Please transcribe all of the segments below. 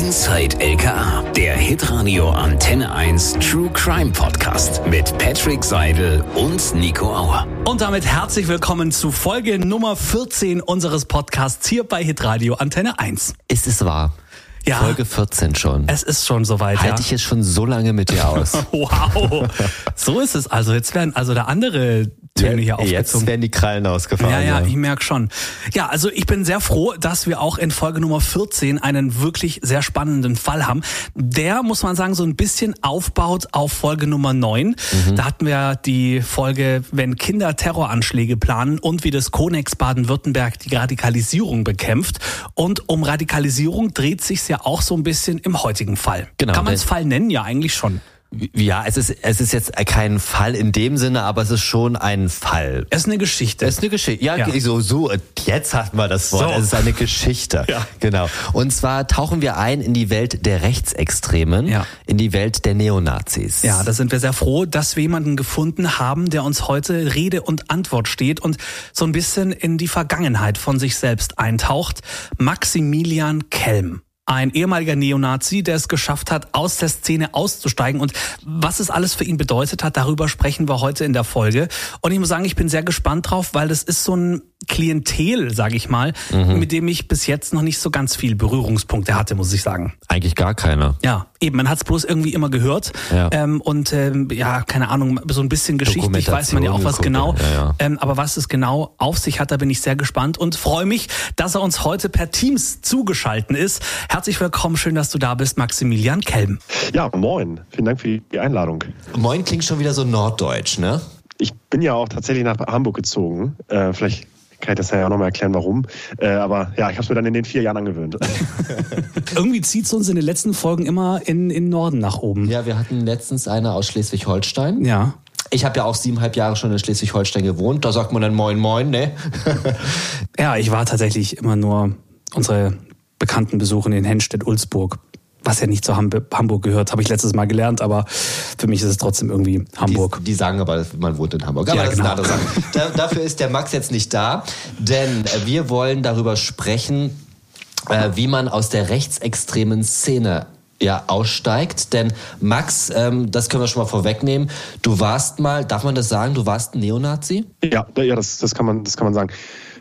Inside LKA, der Hitradio Antenne 1 True Crime Podcast mit Patrick Seidel und Nico Auer. Und damit herzlich willkommen zu Folge Nummer 14 unseres Podcasts hier bei Hitradio Antenne 1. Ist es wahr? Ja. Folge 14 schon. Es ist schon soweit, Halte ja. ich jetzt schon so lange mit dir aus. wow. So ist es also. Jetzt werden also da andere Töne hier Jetzt aufgezogen. werden die Krallen ausgefahren. Ja, ja, ich merke schon. Ja, also ich bin sehr froh, dass wir auch in Folge Nummer 14 einen wirklich sehr spannenden Fall haben. Der, muss man sagen, so ein bisschen aufbaut auf Folge Nummer 9. Da hatten wir die Folge, wenn Kinder Terroranschläge planen und wie das Konex Baden-Württemberg die Radikalisierung bekämpft. Und um Radikalisierung dreht sich ja auch so ein bisschen im heutigen Fall. Genau, Kann man es Fall nennen? Ja, eigentlich schon. Ja, es ist, es ist jetzt kein Fall in dem Sinne, aber es ist schon ein Fall. Es ist eine Geschichte. Es ist eine Geschichte. Ja, Ja. so, so, jetzt hatten wir das Wort. So. Es ist eine Geschichte. Ja. Genau. Und zwar tauchen wir ein in die Welt der Rechtsextremen, Ja. in die Welt der Neonazis. Ja, da sind wir sehr froh, dass wir jemanden gefunden haben, der uns heute Rede und Antwort steht und so ein bisschen in die Vergangenheit von sich selbst eintaucht. Maximilian Kelm. Ein ehemaliger Neonazi, der es geschafft hat, aus der Szene auszusteigen. Und was es alles für ihn bedeutet hat, darüber sprechen wir heute in der Folge. Und ich muss sagen, ich bin sehr gespannt drauf, weil das ist so ein Klientel, sage ich mal, mit dem ich bis jetzt noch nicht so ganz viel Berührungspunkte hatte, muss ich sagen. Eigentlich gar keiner. Ja, eben, man hat es bloß irgendwie immer gehört. Ja. Ähm, und ähm, ja, keine Ahnung, so ein bisschen geschichtlich weiß man ja auch was genau. ja, ja. Ähm, aber was es genau auf sich hat, da bin ich sehr gespannt und freue mich, dass er uns heute per Teams zugeschalten ist. Herzlich willkommen, schön, dass du da bist, Maximilian Kelm. Ja, moin. Vielen Dank für die Einladung. Moin klingt schon wieder so norddeutsch, ne? Ich bin ja auch tatsächlich nach Hamburg gezogen. Äh, vielleicht kann ich das ja auch nochmal erklären, warum. Äh, aber ja, ich habe es mir dann in den vier Jahren angewöhnt. Irgendwie zieht es uns in den letzten Folgen immer in, in Norden nach oben. Ja, wir hatten letztens eine aus Schleswig-Holstein. Ja. Ich habe ja auch siebeneinhalb Jahre schon in Schleswig-Holstein gewohnt. Da sagt man dann Moin Moin, ne? Ja, ich war tatsächlich immer nur unsere bekannten Besuchen in Hennstedt-Ulzburg. Was ja nicht zu Hamb Hamburg gehört, habe ich letztes Mal gelernt, aber für mich ist es trotzdem irgendwie Hamburg. Die, die sagen aber, man wohnt in Hamburg. Aber Ja, das ist genau. eine andere Sache. Da, dafür ist der Max jetzt nicht da, denn äh, wir wollen darüber sprechen, äh, wie man aus der rechtsextremen Szene ja, aussteigt. Denn Max, ähm, das können wir schon mal vorwegnehmen, du warst mal, darf man das sagen, du warst ein Neonazi? ja, ja das, das, kann man, das kann man sagen.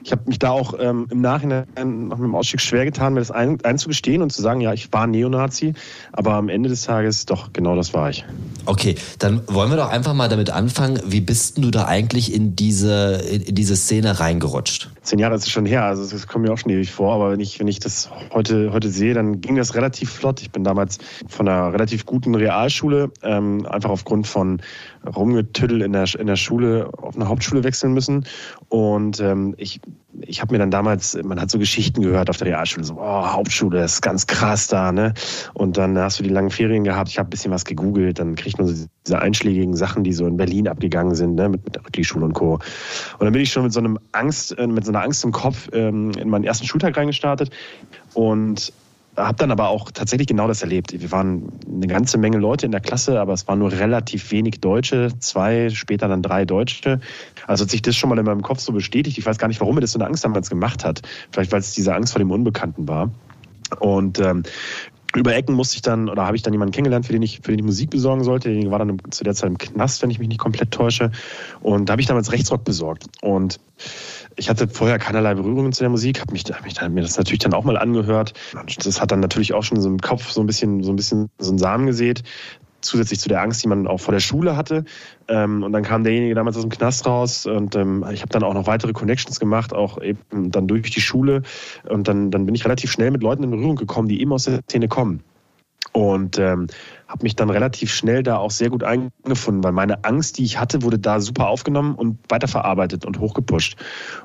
Ich habe mich da auch ähm, im Nachhinein nach dem Ausstieg schwer getan, mir das ein, einzugestehen und zu sagen, ja, ich war Neonazi, aber am Ende des Tages doch, genau das war ich. Okay, dann wollen wir doch einfach mal damit anfangen. Wie bist denn du da eigentlich in diese, in diese Szene reingerutscht? Zehn Jahre ist es schon her, also das kommt mir auch schon ewig vor, aber wenn ich, wenn ich das heute, heute sehe, dann ging das relativ flott. Ich bin damals von einer relativ guten Realschule, ähm, einfach aufgrund von Rumgetüddel in der, in der Schule auf eine Hauptschule wechseln müssen. Und ähm, ich, ich habe mir dann damals, man hat so Geschichten gehört auf der Realschule, so, oh, Hauptschule, das ist ganz krass da, ne? Und dann hast du die langen Ferien gehabt, ich habe ein bisschen was gegoogelt, dann kriegt man so diese einschlägigen Sachen, die so in Berlin abgegangen sind, ne? mit, mit der Rückli-Schule und Co. Und dann bin ich schon mit so einem Angst, äh, mit so einer Angst im Kopf ähm, in meinen ersten Schultag reingestartet und habe dann aber auch tatsächlich genau das erlebt. Wir waren eine ganze Menge Leute in der Klasse, aber es waren nur relativ wenig Deutsche, zwei, später dann drei Deutsche. Also hat sich das schon mal in meinem Kopf so bestätigt. Ich weiß gar nicht, warum mir das so eine Angst damals gemacht hat. Vielleicht, weil es diese Angst vor dem Unbekannten war. Und ähm, über Ecken musste ich dann, oder habe ich dann jemanden kennengelernt, für den ich, für den ich Musik besorgen sollte. Der war dann zu der Zeit im Knast, wenn ich mich nicht komplett täusche. Und da habe ich damals Rechtsrock besorgt. Und ich hatte vorher keinerlei Berührungen zu der Musik, habe mich, hab mich dann, mir das natürlich dann auch mal angehört. Das hat dann natürlich auch schon so im Kopf so ein bisschen, so ein bisschen so einen Samen gesät. Zusätzlich zu der Angst, die man auch vor der Schule hatte. Ähm, und dann kam derjenige damals aus dem Knast raus und ähm, ich habe dann auch noch weitere Connections gemacht, auch eben dann durch die Schule. Und dann, dann bin ich relativ schnell mit Leuten in Berührung gekommen, die eben aus der Szene kommen. Und ähm, habe mich dann relativ schnell da auch sehr gut eingefunden, weil meine Angst, die ich hatte, wurde da super aufgenommen und weiterverarbeitet und hochgepusht.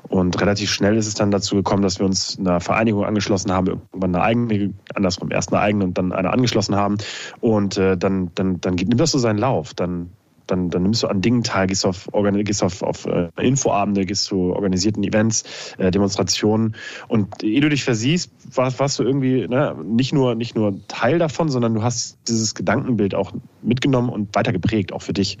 Und relativ schnell ist es dann dazu gekommen, dass wir uns einer Vereinigung angeschlossen haben, irgendwann eine eigene, andersrum erst eine eigene und dann eine angeschlossen haben. Und äh, dann, dann, dann nimmt das so seinen Lauf. Dann dann, dann nimmst du an Dingen teil, gehst auf, gehst auf, auf äh, Infoabende, gehst zu organisierten Events, äh, Demonstrationen. Und ehe du dich versiehst, warst, warst du irgendwie ne, nicht, nur, nicht nur Teil davon, sondern du hast dieses Gedankenbild auch mitgenommen und weiter geprägt, auch für dich.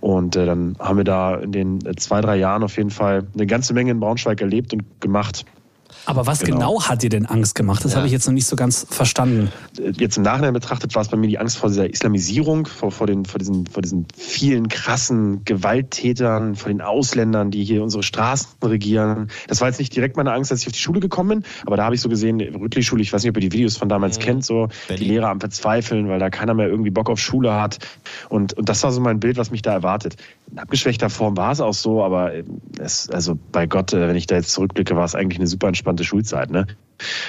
Und äh, dann haben wir da in den äh, zwei, drei Jahren auf jeden Fall eine ganze Menge in Braunschweig erlebt und gemacht. Aber was genau. genau, hat dir denn Angst gemacht? Das ja. habe ich jetzt noch nicht so ganz verstanden. Jetzt im Nachhinein betrachtet war es bei mir die Angst vor dieser Islamisierung, vor, vor, den, vor, diesen, vor diesen vielen krassen Gewalttätern, vor den Ausländern, die hier unsere Straßen regieren. Das war jetzt nicht direkt meine Angst, als ich auf die Schule gekommen bin, aber da habe ich so gesehen, Rüttli-Schule, ich weiß nicht, ob ihr die Videos von damals mhm. kennt, so Berlin. die Lehrer am Verzweifeln, weil da keiner mehr irgendwie Bock auf Schule hat. Und, und das war so mein Bild, was mich da erwartet. In abgeschwächter Form war es auch so, aber es, also bei Gott, äh, wenn ich da jetzt zurückblicke, war es eigentlich eine super entspannte Schulzeit. Ne?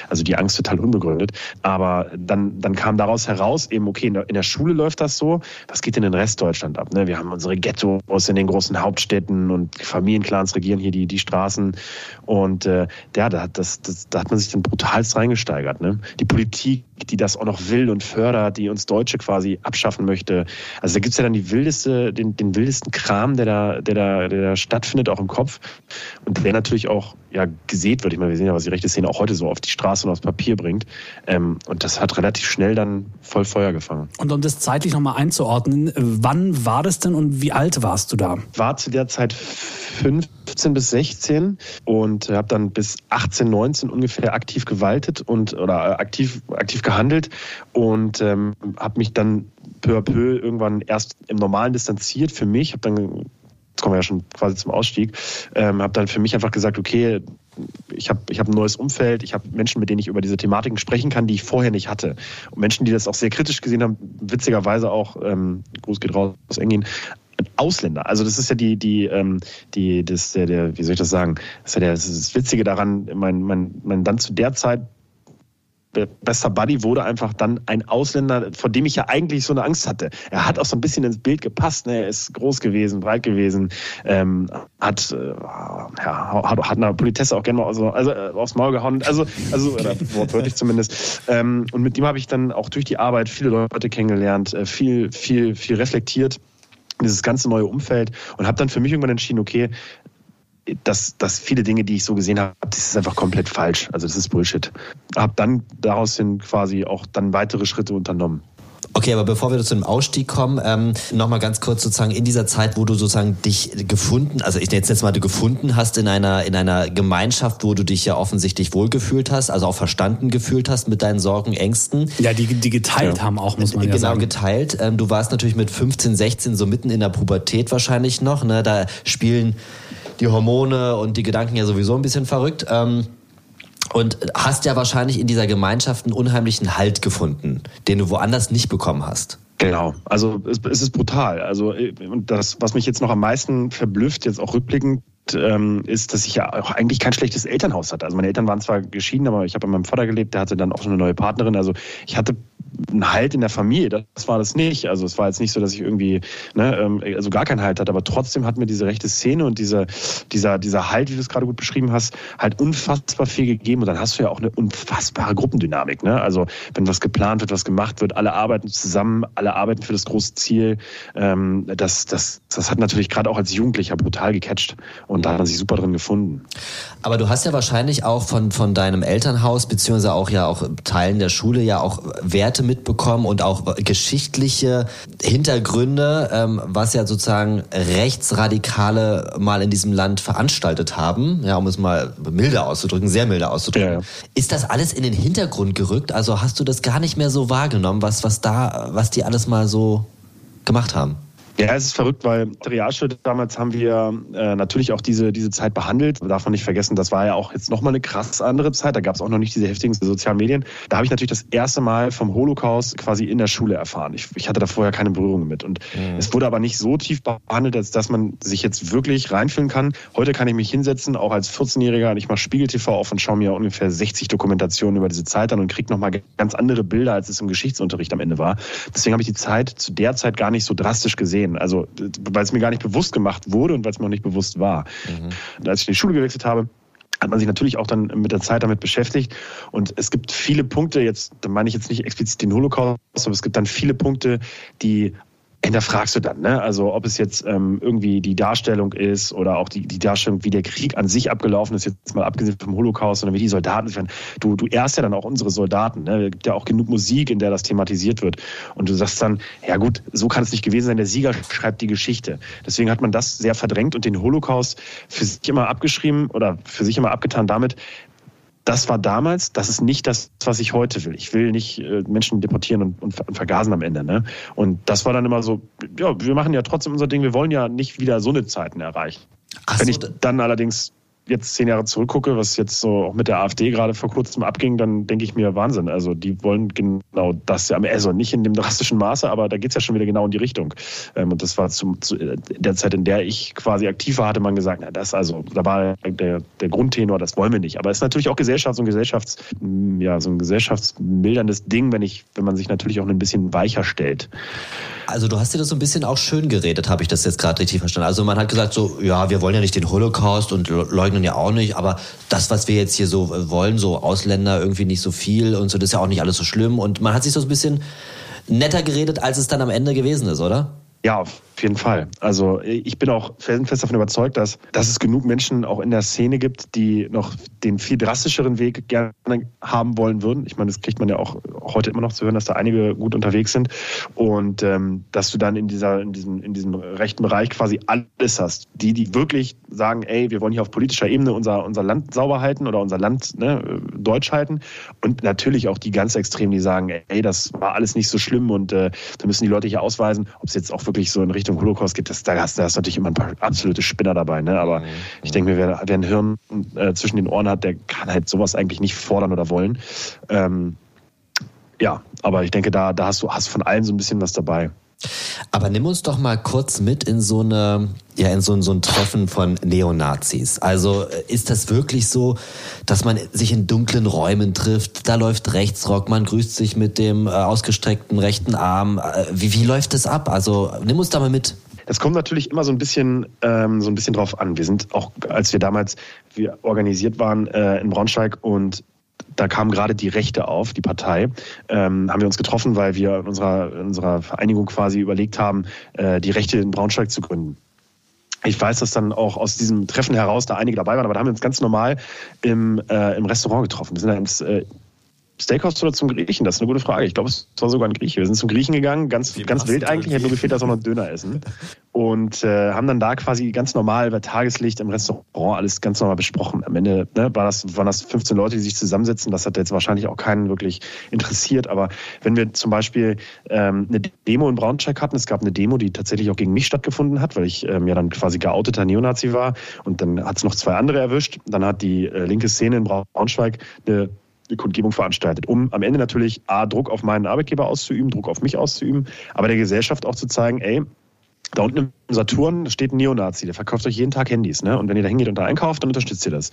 Also die Angst total unbegründet. Aber dann, dann kam daraus heraus eben, okay, in der, in der Schule läuft das so. Was geht in den Rest Deutschland ab? Ne? Wir haben unsere Ghettos in den großen Hauptstädten und Familienclans regieren hier die, die Straßen. Und äh, ja, da, hat das, das, da hat man sich dann brutalst reingesteigert. Ne? Die Politik, die das auch noch will und fördert, die uns Deutsche quasi abschaffen möchte. Also da gibt's ja dann die wildeste, den, den wildesten Kram, der da, der, da, der da stattfindet, auch im Kopf. Und der natürlich auch ja, gesät wird. Ich meine, wir sehen ja, was die rechte Szene auch heute so auf die Straße und aufs Papier bringt. Ähm, und das hat relativ schnell dann voll Feuer gefangen. Und um das zeitlich nochmal einzuordnen, wann war das denn und wie alt warst du da? War zu der Zeit 15 bis 16 und habe dann bis 18, 19 ungefähr aktiv gewaltet und oder aktiv, aktiv gehandelt und ähm, habe mich dann peu à peu irgendwann erst im Normalen distanziert für mich, habe dann jetzt kommen wir ja schon quasi zum Ausstieg, ähm, habe dann für mich einfach gesagt, okay, ich habe ich hab ein neues Umfeld, ich habe Menschen, mit denen ich über diese Thematiken sprechen kann, die ich vorher nicht hatte. Und Menschen, die das auch sehr kritisch gesehen haben, witzigerweise auch, ähm, Gruß geht raus aus Engin, Ausländer. Also das ist ja die, die, ähm, die, das, der, der, wie soll ich das sagen? Das ist ja der, das, ist das Witzige daran, mein, mein, mein dann zu der Zeit bester Buddy wurde einfach dann ein Ausländer, vor dem ich ja eigentlich so eine Angst hatte. Er hat auch so ein bisschen ins Bild gepasst. Ne? Er ist groß gewesen, breit gewesen, ähm, hat, äh, ja, hat, hat einer Politesse auch gerne mal also, also, äh, aufs Maul gehauen. Also, also oder wortwörtlich zumindest. Ähm, und mit dem habe ich dann auch durch die Arbeit viele Leute kennengelernt, äh, viel, viel, viel reflektiert dieses ganze neue Umfeld und habe dann für mich irgendwann entschieden, okay, dass, dass viele Dinge, die ich so gesehen habe, das ist einfach komplett falsch. Also das ist Bullshit. Habe dann daraus hin quasi auch dann weitere Schritte unternommen. Okay, aber bevor wir zu dem Ausstieg kommen, ähm, nochmal ganz kurz sozusagen in dieser Zeit, wo du sozusagen dich gefunden, also ich jetzt jetzt mal du gefunden hast in einer in einer Gemeinschaft, wo du dich ja offensichtlich wohlgefühlt hast, also auch verstanden gefühlt hast mit deinen Sorgen, Ängsten. Ja, die die geteilt ja. haben auch, muss man genau, ja sagen. Genau geteilt. Ähm, du warst natürlich mit 15, 16 so mitten in der Pubertät wahrscheinlich noch. Ne? Da spielen die Hormone und die Gedanken ja sowieso ein bisschen verrückt. Ähm, und hast ja wahrscheinlich in dieser Gemeinschaft einen unheimlichen Halt gefunden, den du woanders nicht bekommen hast. Genau, also es, es ist brutal. Also und das, was mich jetzt noch am meisten verblüfft, jetzt auch rückblickend, ähm, ist, dass ich ja auch eigentlich kein schlechtes Elternhaus hatte. Also meine Eltern waren zwar geschieden, aber ich habe bei meinem Vater gelebt, der hatte dann auch schon eine neue Partnerin. Also ich hatte einen Halt in der Familie, das war das nicht. Also es war jetzt nicht so, dass ich irgendwie, ne, ähm, also gar keinen Halt hatte, aber trotzdem hat mir diese rechte Szene und diese, dieser, dieser Halt, wie du es gerade gut beschrieben hast, halt unfassbar viel gegeben. Und dann hast du ja auch eine unfassbare Gruppendynamik. Ne? Also wenn was geplant wird, was gemacht wird, alle arbeiten zusammen, alle arbeiten für das große Ziel. Ähm, das, das, das hat natürlich gerade auch als Jugendlicher brutal gecatcht. Und da hat man sich super drin gefunden. Aber du hast ja wahrscheinlich auch von, von deinem Elternhaus, beziehungsweise auch ja auch Teilen der Schule ja auch Werte mitbekommen und auch geschichtliche Hintergründe, ähm, was ja sozusagen Rechtsradikale mal in diesem Land veranstaltet haben, ja, um es mal milder auszudrücken, sehr milder auszudrücken. Ja, ja. Ist das alles in den Hintergrund gerückt? Also hast du das gar nicht mehr so wahrgenommen, was, was da, was die alles mal so gemacht haben? Ja, es ist verrückt, weil Realschule damals haben wir äh, natürlich auch diese, diese Zeit behandelt. Darf man nicht vergessen, das war ja auch jetzt nochmal eine krass andere Zeit. Da gab es auch noch nicht diese heftigen sozialen Medien. Da habe ich natürlich das erste Mal vom Holocaust quasi in der Schule erfahren. Ich, ich hatte da vorher keine Berührung mit. Und mhm. es wurde aber nicht so tief behandelt, als dass man sich jetzt wirklich reinfühlen kann. Heute kann ich mich hinsetzen, auch als 14-Jähriger, und ich mache Spiegel TV auf und schaue mir ungefähr 60 Dokumentationen über diese Zeit an und kriege nochmal ganz andere Bilder, als es im Geschichtsunterricht am Ende war. Deswegen habe ich die Zeit zu der Zeit gar nicht so drastisch gesehen sehen. Also, weil es mir gar nicht bewusst gemacht wurde und weil es mir auch nicht bewusst war. Mhm. Und als ich in die Schule gewechselt habe, hat man sich natürlich auch dann mit der Zeit damit beschäftigt. Und es gibt viele Punkte, jetzt, da meine ich jetzt nicht explizit den Holocaust, aber es gibt dann viele Punkte, die hinterfragst du dann, ne? Also ob es jetzt ähm, irgendwie die Darstellung ist oder auch die, die Darstellung, wie der Krieg an sich abgelaufen ist, jetzt mal abgesehen vom Holocaust, sondern wie die Soldaten sind. Du, du ehrst ja dann auch unsere Soldaten. Ne? Es gibt ja auch genug Musik, in der das thematisiert wird. Und du sagst dann, ja gut, so kann es nicht gewesen sein, der Sieger schreibt die Geschichte. Deswegen hat man das sehr verdrängt und den Holocaust für sich immer abgeschrieben oder für sich immer abgetan damit, das war damals, das ist nicht das, was ich heute will. Ich will nicht äh, Menschen deportieren und, und, und, vergasen am Ende. Ne? Und das war dann immer so, ja, wir machen ja trotzdem unser Ding, wir wollen ja nicht wieder so eine Zeiten erreichen. Ach Wenn so, ich dann allerdings jetzt zehn Jahre zurückgucke, was jetzt so auch mit der AfD gerade vor kurzem abging, dann denke ich mir Wahnsinn. Also die wollen genau das ja, also nicht in dem drastischen Maße, aber da geht es ja schon wieder genau in die Richtung. Ähm, und das war zum, zu der Zeit, in der ich quasi aktiv war, hatte man gesagt, na das also, da war der, der Grundtenor, das wollen wir nicht. Aber es ist natürlich auch Gesellschafts- und Gesellschafts, ja, so ein gesellschaftsmilderndes Ding, wenn ich, wenn man sich natürlich auch ein bisschen weicher stellt. Also du hast dir das so ein bisschen auch schön geredet, habe ich das jetzt gerade richtig verstanden. Also man hat gesagt so, ja, wir wollen ja nicht den Holocaust und leugnen ja auch nicht, aber das, was wir jetzt hier so wollen, so Ausländer irgendwie nicht so viel und so, das ist ja auch nicht alles so schlimm. Und man hat sich so ein bisschen netter geredet, als es dann am Ende gewesen ist, oder? Ja, auf jeden Fall. Also ich bin auch felsenfest davon überzeugt, dass, dass es genug Menschen auch in der Szene gibt, die noch den viel drastischeren Weg gerne haben wollen würden. Ich meine, das kriegt man ja auch heute immer noch zu hören, dass da einige gut unterwegs sind. Und ähm, dass du dann in, dieser, in, diesem, in diesem rechten Bereich quasi alles hast. Die, die wirklich sagen, ey, wir wollen hier auf politischer Ebene unser, unser Land sauber halten oder unser Land ne, deutsch halten. Und natürlich auch die ganz Extremen, die sagen, ey, das war alles nicht so schlimm und äh, da müssen die Leute hier ausweisen, ob es jetzt auch wirklich so in Richtung Holocaust geht, das, da, hast, da hast natürlich immer ein paar absolute Spinner dabei. Ne? Aber mhm. ich denke mir, wer, wer ein Hirn äh, zwischen den Ohren hat, der kann halt sowas eigentlich nicht fordern oder wollen. Ähm, ja, aber ich denke, da, da hast du hast von allen so ein bisschen was dabei. Aber nimm uns doch mal kurz mit in so eine, ja, in so, so ein Treffen von Neonazis. Also äh, ist das wirklich so, dass man sich in dunklen Räumen trifft? Da läuft Rechtsrock, man grüßt sich mit dem äh, ausgestreckten rechten Arm. Äh, wie, wie läuft das ab? Also nimm uns da mal mit. Es kommt natürlich immer so ein bisschen, ähm, so ein bisschen drauf an. Wir sind auch, als wir damals wir organisiert waren äh, in Braunschweig und da kam gerade die Rechte auf, die Partei, ähm, haben wir uns getroffen, weil wir in unserer, in unserer Vereinigung quasi überlegt haben, äh, die Rechte in Braunschweig zu gründen. Ich weiß, dass dann auch aus diesem Treffen heraus da einige dabei waren, aber da haben wir uns ganz normal im, äh, im Restaurant getroffen. Wir sind da ins äh, Steakhouse oder zum Griechen? Das ist eine gute Frage. Ich glaube, es war sogar ein Grieche. Wir sind zum Griechen gegangen, ganz, ganz wild eigentlich. Hätte nur gefehlt, dass wir noch einen Döner essen. Und äh, haben dann da quasi ganz normal bei Tageslicht im Restaurant alles ganz normal besprochen. Am Ende ne, war das, waren das 15 Leute, die sich zusammensetzen. Das hat jetzt wahrscheinlich auch keinen wirklich interessiert. Aber wenn wir zum Beispiel ähm, eine Demo in Braunschweig hatten, es gab eine Demo, die tatsächlich auch gegen mich stattgefunden hat, weil ich ähm, ja dann quasi geouteter Neonazi war. Und dann hat es noch zwei andere erwischt. Dann hat die äh, linke Szene in Braunschweig eine Kundgebung veranstaltet, um am Ende natürlich A, Druck auf meinen Arbeitgeber auszuüben, Druck auf mich auszuüben, aber der Gesellschaft auch zu zeigen, ey, da unten im Saturn steht ein Neonazi, der verkauft euch jeden Tag Handys. Ne? Und wenn ihr da hingeht und da einkauft, dann unterstützt ihr das.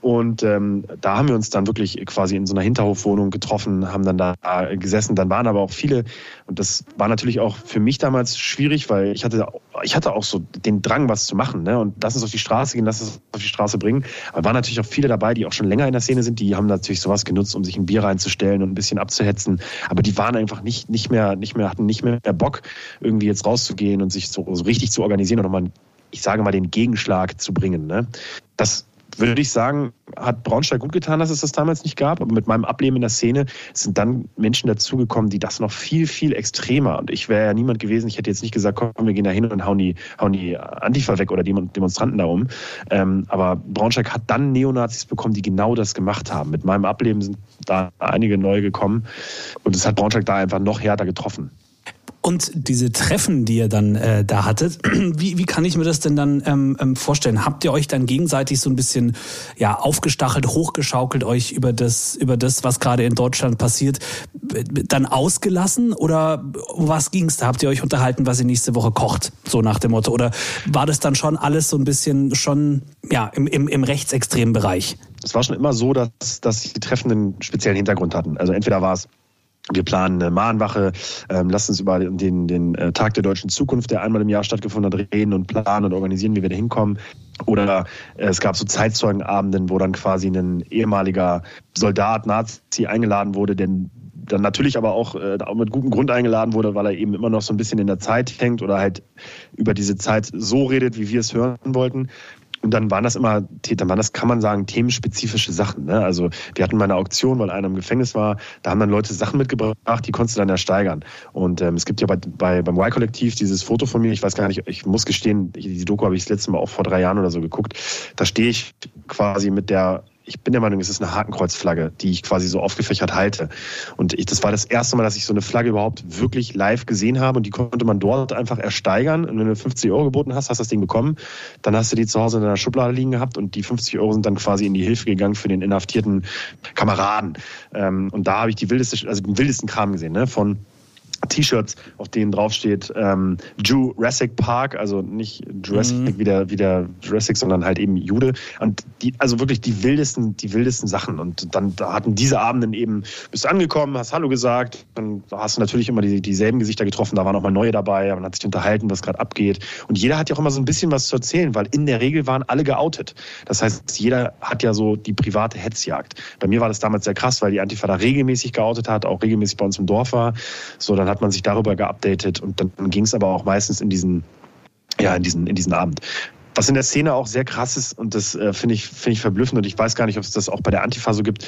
Und ähm, da haben wir uns dann wirklich quasi in so einer Hinterhofwohnung getroffen, haben dann da gesessen. Dann waren aber auch viele, und das war natürlich auch für mich damals schwierig, weil ich hatte, ich hatte auch so den Drang, was zu machen. Ne? Und lass uns auf die Straße gehen, lass uns auf die Straße bringen. Aber waren natürlich auch viele dabei, die auch schon länger in der Szene sind, die haben natürlich sowas genutzt, um sich ein Bier reinzustellen und ein bisschen abzuhetzen. Aber die waren einfach nicht, nicht mehr, nicht mehr, hatten nicht mehr Bock, irgendwie jetzt rauszugehen und sich so, so richtig zu organisieren und nochmal, ich sage mal, den Gegenschlag zu bringen. Ne? Das würde ich sagen, hat Braunschweig gut getan, dass es das damals nicht gab. Aber mit meinem Ableben in der Szene sind dann Menschen dazugekommen, die das noch viel, viel extremer. Und ich wäre ja niemand gewesen, ich hätte jetzt nicht gesagt, komm, wir gehen da hin und hauen die, hauen die Antifa weg oder die Demonstranten da um. Ähm, aber Braunschweig hat dann Neonazis bekommen, die genau das gemacht haben. Mit meinem Ableben sind da einige neu gekommen. Und es hat Braunschweig da einfach noch härter getroffen. Und diese Treffen, die ihr dann äh, da hattet, wie, wie kann ich mir das denn dann ähm, ähm, vorstellen? Habt ihr euch dann gegenseitig so ein bisschen ja aufgestachelt, hochgeschaukelt, euch über das über das, was gerade in Deutschland passiert, dann ausgelassen oder um was ging's da? Habt ihr euch unterhalten, was ihr nächste Woche kocht, so nach dem Motto? Oder war das dann schon alles so ein bisschen schon ja im, im, im rechtsextremen Bereich? Es war schon immer so, dass, dass die Treffen einen speziellen Hintergrund hatten. Also entweder war es wir planen eine Mahnwache, ähm, lasst uns über den, den äh, Tag der deutschen Zukunft, der einmal im Jahr stattgefunden hat, reden und planen und organisieren, wie wir da hinkommen. Oder äh, es gab so Zeitzeugenabenden, wo dann quasi ein ehemaliger Soldat, Nazi eingeladen wurde, der dann natürlich aber auch, äh, auch mit gutem Grund eingeladen wurde, weil er eben immer noch so ein bisschen in der Zeit hängt oder halt über diese Zeit so redet, wie wir es hören wollten. Und dann waren das immer, dann waren das, kann man sagen, themenspezifische Sachen. Ne? Also wir hatten mal eine Auktion, weil einer im Gefängnis war, da haben dann Leute Sachen mitgebracht, die konntest du dann ersteigern. Und ähm, es gibt ja bei, bei beim Y-Kollektiv dieses Foto von mir, ich weiß gar nicht, ich muss gestehen, die Doku habe ich das letzte Mal auch vor drei Jahren oder so geguckt. Da stehe ich quasi mit der ich bin der Meinung, es ist eine Hakenkreuzflagge, die ich quasi so aufgefächert halte. Und ich, das war das erste Mal, dass ich so eine Flagge überhaupt wirklich live gesehen habe und die konnte man dort einfach ersteigern. Und wenn du 50 Euro geboten hast, hast du das Ding bekommen. Dann hast du die zu Hause in deiner Schublade liegen gehabt und die 50 Euro sind dann quasi in die Hilfe gegangen für den inhaftierten Kameraden. Ähm, und da habe ich die wildeste, also den wildesten Kram gesehen, ne? von T-Shirts, auf denen draufsteht ähm, Jurassic Park, also nicht Jurassic mhm. wie, der, wie der Jurassic, sondern halt eben Jude. Und die, also wirklich die wildesten, die wildesten Sachen. Und dann da hatten diese Abenden eben, bist du angekommen, hast Hallo gesagt, dann hast du natürlich immer die, dieselben Gesichter getroffen, da waren auch mal neue dabei, man hat sich unterhalten, was gerade abgeht. Und jeder hat ja auch immer so ein bisschen was zu erzählen, weil in der Regel waren alle geoutet. Das heißt, jeder hat ja so die private Hetzjagd. Bei mir war das damals sehr krass, weil die Antifa da regelmäßig geoutet hat, auch regelmäßig bei uns im Dorf war. So, dann hat man sich darüber geupdatet und dann ging es aber auch meistens in diesen, ja, in diesen, in diesen Abend. Was in der Szene auch sehr krass ist, und das äh, finde ich, finde ich verblüffend, und ich weiß gar nicht, ob es das auch bei der Antifa so gibt,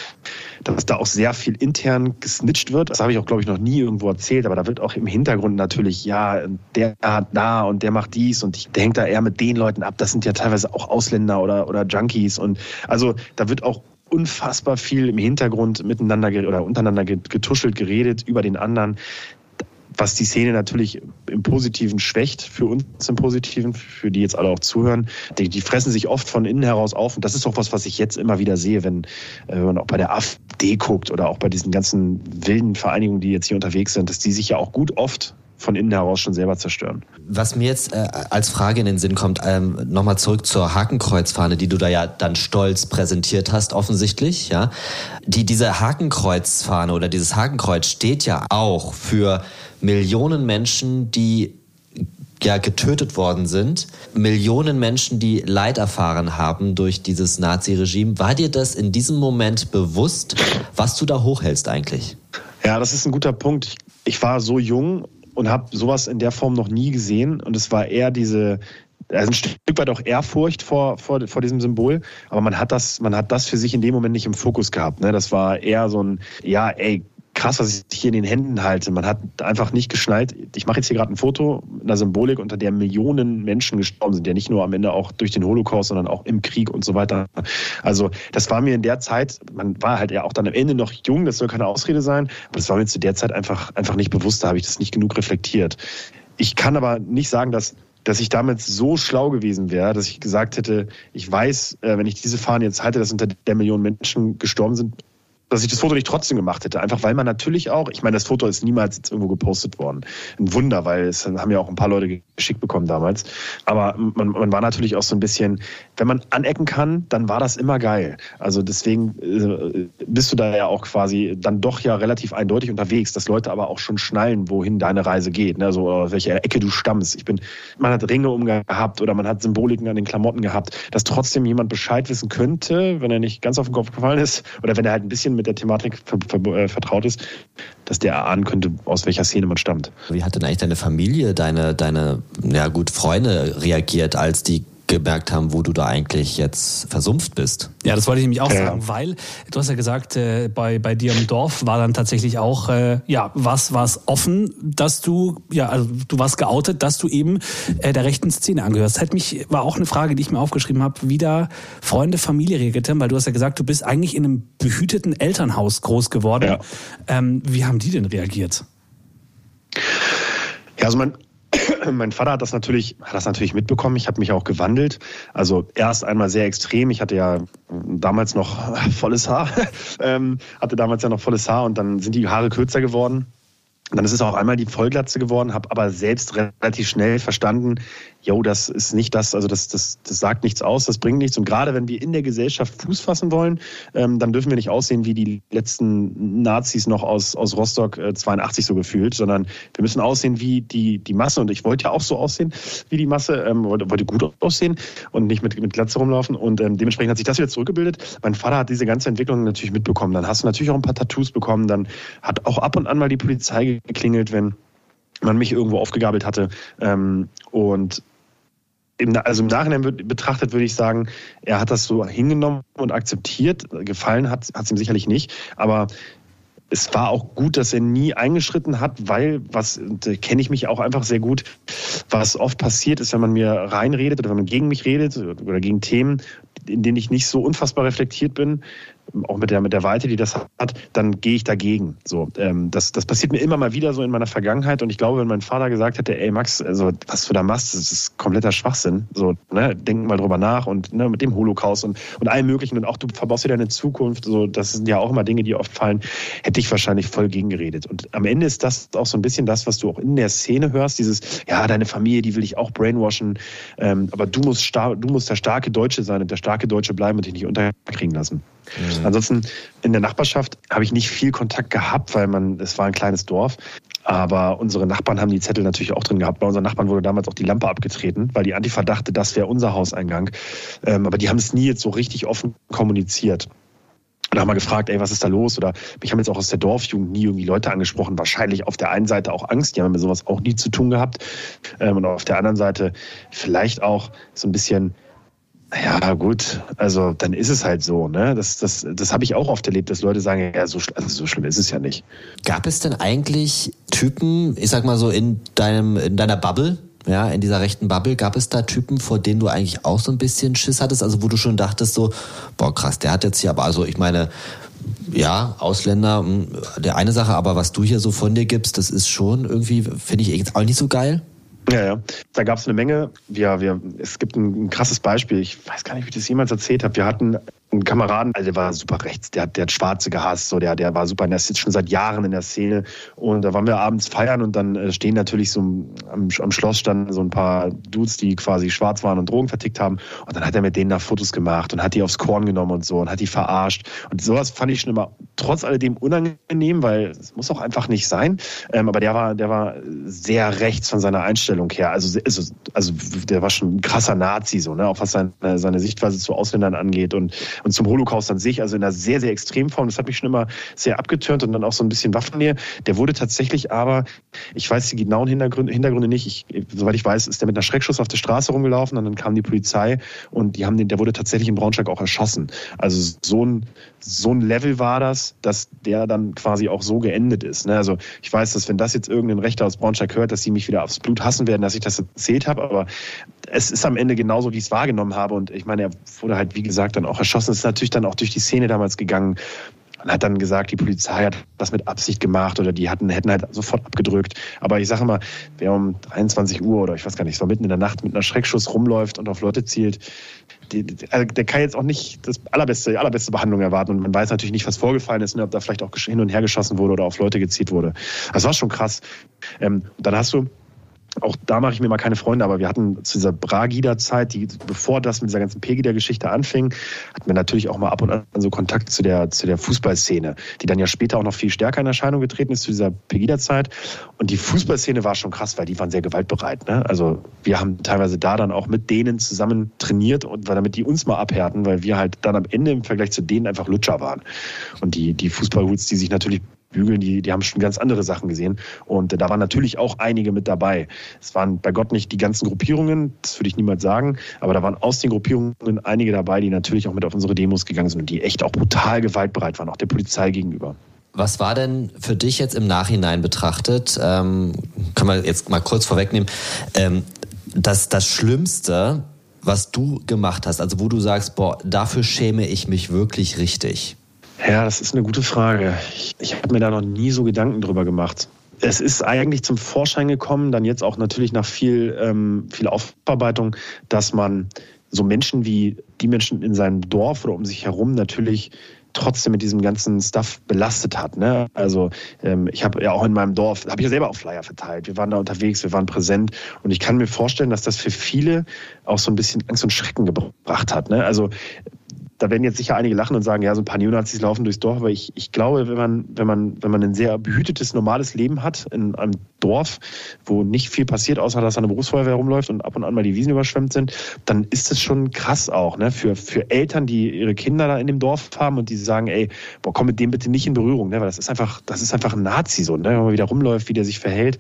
dass da auch sehr viel intern gesnitcht wird. Das habe ich auch, glaube ich, noch nie irgendwo erzählt, aber da wird auch im Hintergrund natürlich, ja, der hat da und der macht dies und der hängt da eher mit den Leuten ab. Das sind ja teilweise auch Ausländer oder, oder Junkies. Und also da wird auch unfassbar viel im Hintergrund miteinander oder untereinander getuschelt, geredet über den anderen was die Szene natürlich im Positiven schwächt, für uns im Positiven, für die jetzt alle auch zuhören. Die, die fressen sich oft von innen heraus auf. Und das ist auch was, was ich jetzt immer wieder sehe, wenn, äh, wenn man auch bei der AfD guckt oder auch bei diesen ganzen wilden Vereinigungen, die jetzt hier unterwegs sind, dass die sich ja auch gut oft von innen heraus schon selber zerstören. Was mir jetzt äh, als Frage in den Sinn kommt, ähm, nochmal zurück zur Hakenkreuzfahne, die du da ja dann stolz präsentiert hast, offensichtlich, ja. Die, diese Hakenkreuzfahne oder dieses Hakenkreuz steht ja auch für Millionen Menschen, die ja getötet worden sind, Millionen Menschen, die Leid erfahren haben durch dieses Nazi-Regime. War dir das in diesem Moment bewusst, was du da hochhältst eigentlich? Ja, das ist ein guter Punkt. Ich, ich war so jung und habe sowas in der Form noch nie gesehen. Und es war eher diese, also ein Stück weit auch Ehrfurcht vor, vor, vor diesem Symbol, aber man hat das, man hat das für sich in dem Moment nicht im Fokus gehabt. Ne? Das war eher so ein, ja, ey, krass, was ich hier in den Händen halte. Man hat einfach nicht geschnallt. Ich mache jetzt hier gerade ein Foto mit einer Symbolik, unter der Millionen Menschen gestorben sind. Ja nicht nur am Ende auch durch den Holocaust, sondern auch im Krieg und so weiter. Also das war mir in der Zeit, man war halt ja auch dann am Ende noch jung, das soll keine Ausrede sein, aber das war mir zu der Zeit einfach, einfach nicht bewusst, da habe ich das nicht genug reflektiert. Ich kann aber nicht sagen, dass dass ich damit so schlau gewesen wäre, dass ich gesagt hätte, ich weiß, äh, wenn ich diese Fahne jetzt halte, dass unter der Millionen Menschen gestorben sind, dass ich das Foto nicht trotzdem gemacht hätte. Einfach weil man natürlich auch, ich meine, das Foto ist niemals jetzt irgendwo gepostet worden. Ein Wunder, weil es haben ja auch ein paar Leute geschickt bekommen damals. Aber man, man war natürlich auch so ein bisschen, wenn man anecken kann, dann war das immer geil. Also deswegen äh, bist du da ja auch quasi dann doch ja relativ eindeutig unterwegs, dass Leute aber auch schon schnallen, wohin deine Reise geht. Ne? Also aus welcher Ecke du stammst. Ich bin, man hat Ringe umgehabt oder man hat Symboliken an den Klamotten gehabt, dass trotzdem jemand Bescheid wissen könnte, wenn er nicht ganz auf den Kopf gefallen ist oder wenn er halt ein bisschen mit der Thematik äh, vertraut ist, dass der erahnen könnte, aus welcher Szene man stammt. Wie hat denn eigentlich deine Familie, deine, deine ja gut, Freunde reagiert, als die gemerkt haben, wo du da eigentlich jetzt versumpft bist. Ja, das wollte ich nämlich auch ja. sagen, weil du hast ja gesagt, äh, bei, bei dir im Dorf war dann tatsächlich auch, äh, ja, was war es offen, dass du, ja, also du warst geoutet, dass du eben äh, der rechten Szene angehörst. Halt mich, war auch eine Frage, die ich mir aufgeschrieben habe, wie da Freunde, Familie reagiert haben, weil du hast ja gesagt, du bist eigentlich in einem behüteten Elternhaus groß geworden. Ja. Ähm, wie haben die denn reagiert? Ja, also mein mein Vater hat das natürlich, hat das natürlich mitbekommen. Ich habe mich auch gewandelt. Also erst einmal sehr extrem. Ich hatte ja damals noch volles Haar, ähm, hatte damals ja noch volles Haar und dann sind die Haare kürzer geworden. Und dann ist es auch einmal die Vollglatze geworden, habe aber selbst relativ schnell verstanden, yo, das ist nicht das, also das, das, das sagt nichts aus, das bringt nichts. Und gerade wenn wir in der Gesellschaft Fuß fassen wollen, ähm, dann dürfen wir nicht aussehen wie die letzten Nazis noch aus, aus Rostock äh, 82 so gefühlt, sondern wir müssen aussehen wie die, die Masse. Und ich wollte ja auch so aussehen wie die Masse, ähm, wollte, wollte gut aussehen und nicht mit, mit Glatze rumlaufen. Und ähm, dementsprechend hat sich das wieder zurückgebildet. Mein Vater hat diese ganze Entwicklung natürlich mitbekommen. Dann hast du natürlich auch ein paar Tattoos bekommen. Dann hat auch ab und an mal die Polizei geklingelt, wenn man mich irgendwo aufgegabelt hatte. Ähm, und im, also im Nachhinein betrachtet würde ich sagen, er hat das so hingenommen und akzeptiert. Gefallen hat es ihm sicherlich nicht. Aber es war auch gut, dass er nie eingeschritten hat, weil, was kenne ich mich auch einfach sehr gut, was oft passiert ist, wenn man mir reinredet oder wenn man gegen mich redet oder gegen Themen, in denen ich nicht so unfassbar reflektiert bin, auch mit der, mit der Weite, die das hat, dann gehe ich dagegen. So, ähm, das, das passiert mir immer mal wieder so in meiner Vergangenheit. Und ich glaube, wenn mein Vater gesagt hätte, ey Max, also was du da machst, das ist kompletter Schwachsinn. So, ne, denk mal drüber nach und ne, mit dem Holocaust und, und allem möglichen und auch du verbaust dir deine Zukunft. So, das sind ja auch immer Dinge, die oft fallen, hätte ich wahrscheinlich voll gegengeredet. Und am Ende ist das auch so ein bisschen das, was du auch in der Szene hörst, dieses, ja, deine Familie, die will ich auch brainwashen, ähm, aber du musst, du musst der starke Deutsche sein und der starke Deutsche bleiben und dich nicht unterkriegen lassen. Mhm. Ansonsten in der Nachbarschaft habe ich nicht viel Kontakt gehabt, weil man, es war ein kleines Dorf. Aber unsere Nachbarn haben die Zettel natürlich auch drin gehabt. Bei unseren Nachbarn wurde damals auch die Lampe abgetreten, weil die Antifa dachte, das wäre unser Hauseingang. Ähm, aber die haben es nie jetzt so richtig offen kommuniziert. Und haben mal gefragt, ey, was ist da los? Oder mich haben jetzt auch aus der Dorfjugend nie irgendwie Leute angesprochen. Wahrscheinlich auf der einen Seite auch Angst, die haben mit sowas auch nie zu tun gehabt. Ähm, und auf der anderen Seite vielleicht auch so ein bisschen ja, gut, also dann ist es halt so. Ne? Das, das, das habe ich auch oft erlebt, dass Leute sagen, ja, so, also so schlimm ist es ja nicht. Gab es denn eigentlich Typen, ich sag mal so in deinem, in deiner Bubble, ja, in dieser rechten Bubble, gab es da Typen, vor denen du eigentlich auch so ein bisschen Schiss hattest? Also wo du schon dachtest so, boah krass, der hat jetzt hier, aber also ich meine, ja, Ausländer, hm, der eine Sache, aber was du hier so von dir gibst, das ist schon irgendwie, finde ich jetzt auch nicht so geil. Ja, ja. Da gab es eine Menge. Wir, wir, es gibt ein, ein krasses Beispiel. Ich weiß gar nicht, wie ich das jemals erzählt habe. Wir hatten einen Kameraden, also der war super rechts, der, der hat Schwarze gehasst, so, der, der war super, der ist schon seit Jahren in der Szene. Und da waren wir abends feiern und dann äh, stehen natürlich so am, am Schloss standen so ein paar Dudes, die quasi schwarz waren und Drogen vertickt haben. Und dann hat er mit denen da Fotos gemacht und hat die aufs Korn genommen und so und hat die verarscht. Und sowas fand ich schon immer trotz alledem unangenehm, weil es muss auch einfach nicht sein. Ähm, aber der war, der war sehr rechts von seiner Einstellung her. Also, also, also der war schon ein krasser Nazi, so, ne? auch was seine, seine Sichtweise zu Ausländern angeht. Und und zum Holocaust an sich, also in einer sehr, sehr extremen Form. Das hat mich schon immer sehr abgetürnt und dann auch so ein bisschen Waffennähe. Der wurde tatsächlich aber, ich weiß die genauen Hintergründe, Hintergründe nicht, ich, soweit ich weiß, ist der mit einer Schreckschuss auf der Straße rumgelaufen und dann kam die Polizei und die haben den, der wurde tatsächlich in Braunschweig auch erschossen. Also so ein, so ein Level war das, dass der dann quasi auch so geendet ist. Ne? Also ich weiß, dass wenn das jetzt irgendein Rechter aus Braunschweig hört, dass sie mich wieder aufs Blut hassen werden, dass ich das erzählt habe, aber es ist am Ende genauso, wie ich es wahrgenommen habe und ich meine, er wurde halt, wie gesagt, dann auch erschossen ist natürlich dann auch durch die Szene damals gegangen und hat dann gesagt, die Polizei hat das mit Absicht gemacht oder die hatten, hätten halt sofort abgedrückt. Aber ich sage mal, wer um 23 Uhr oder ich weiß gar nicht, so mitten in der Nacht mit einer Schreckschuss rumläuft und auf Leute zielt, die, also der kann jetzt auch nicht das allerbeste, die allerbeste Behandlung erwarten. Und man weiß natürlich nicht, was vorgefallen ist, ne, ob da vielleicht auch hin und her geschossen wurde oder auf Leute gezielt wurde. Das war schon krass. Ähm, dann hast du auch da mache ich mir mal keine Freunde, aber wir hatten zu dieser Bragida-Zeit, die, bevor das mit dieser ganzen Pegida-Geschichte anfing, hatten wir natürlich auch mal ab und an so Kontakt zu der, zu der Fußballszene, die dann ja später auch noch viel stärker in Erscheinung getreten ist zu dieser Pegida-Zeit. Und die Fußballszene war schon krass, weil die waren sehr gewaltbereit. Ne? Also wir haben teilweise da dann auch mit denen zusammen trainiert und damit die uns mal abhärten, weil wir halt dann am Ende im Vergleich zu denen einfach Lutscher waren. Und die, die Fußballhoots, die sich natürlich bügeln, die, die haben schon ganz andere Sachen gesehen. Und äh, da waren natürlich auch einige mit dabei. Es waren bei Gott nicht die ganzen Gruppierungen, das würde ich niemals sagen, aber da waren aus den Gruppierungen einige dabei, die natürlich auch mit auf unsere Demos gegangen sind und die echt auch brutal gewaltbereit waren, auch der Polizei gegenüber. Was war denn für dich jetzt im Nachhinein betrachtet, ähm, kann man jetzt mal kurz vorwegnehmen, ähm, das, das Schlimmste, was du gemacht hast, also wo du sagst, boah, dafür schäme ich mich wirklich richtig? Ja, das ist eine gute Frage. Ich, ich habe mir da noch nie so Gedanken drüber gemacht. Es ist eigentlich zum Vorschein gekommen, dann jetzt auch natürlich nach viel, ähm, viel Aufarbeitung, dass man so Menschen wie die Menschen in seinem Dorf oder um sich herum natürlich trotzdem mit diesem ganzen Stuff belastet hat. Ne? Also ähm, ich habe ja auch in meinem Dorf, habe ich ja selber auch Flyer verteilt. Wir waren da unterwegs, wir waren präsent und ich kann mir vorstellen, dass das für viele auch so ein bisschen Angst und Schrecken gebracht hat. Ne? Also da werden jetzt sicher einige lachen und sagen, ja, so ein paar Neonazis laufen durchs Dorf, aber ich, ich glaube, wenn man, wenn man, wenn man ein sehr behütetes, normales Leben hat in einem Dorf, wo nicht viel passiert, außer dass eine Berufsfeuerwehr rumläuft und ab und an mal die Wiesen überschwemmt sind, dann ist das schon krass auch, ne? Für, für Eltern, die ihre Kinder da in dem Dorf haben und die sagen, ey, boah, komm mit dem bitte nicht in Berührung, ne? Weil das ist einfach, das ist einfach ein Nazi so, ne? Wenn man wieder rumläuft, wie der sich verhält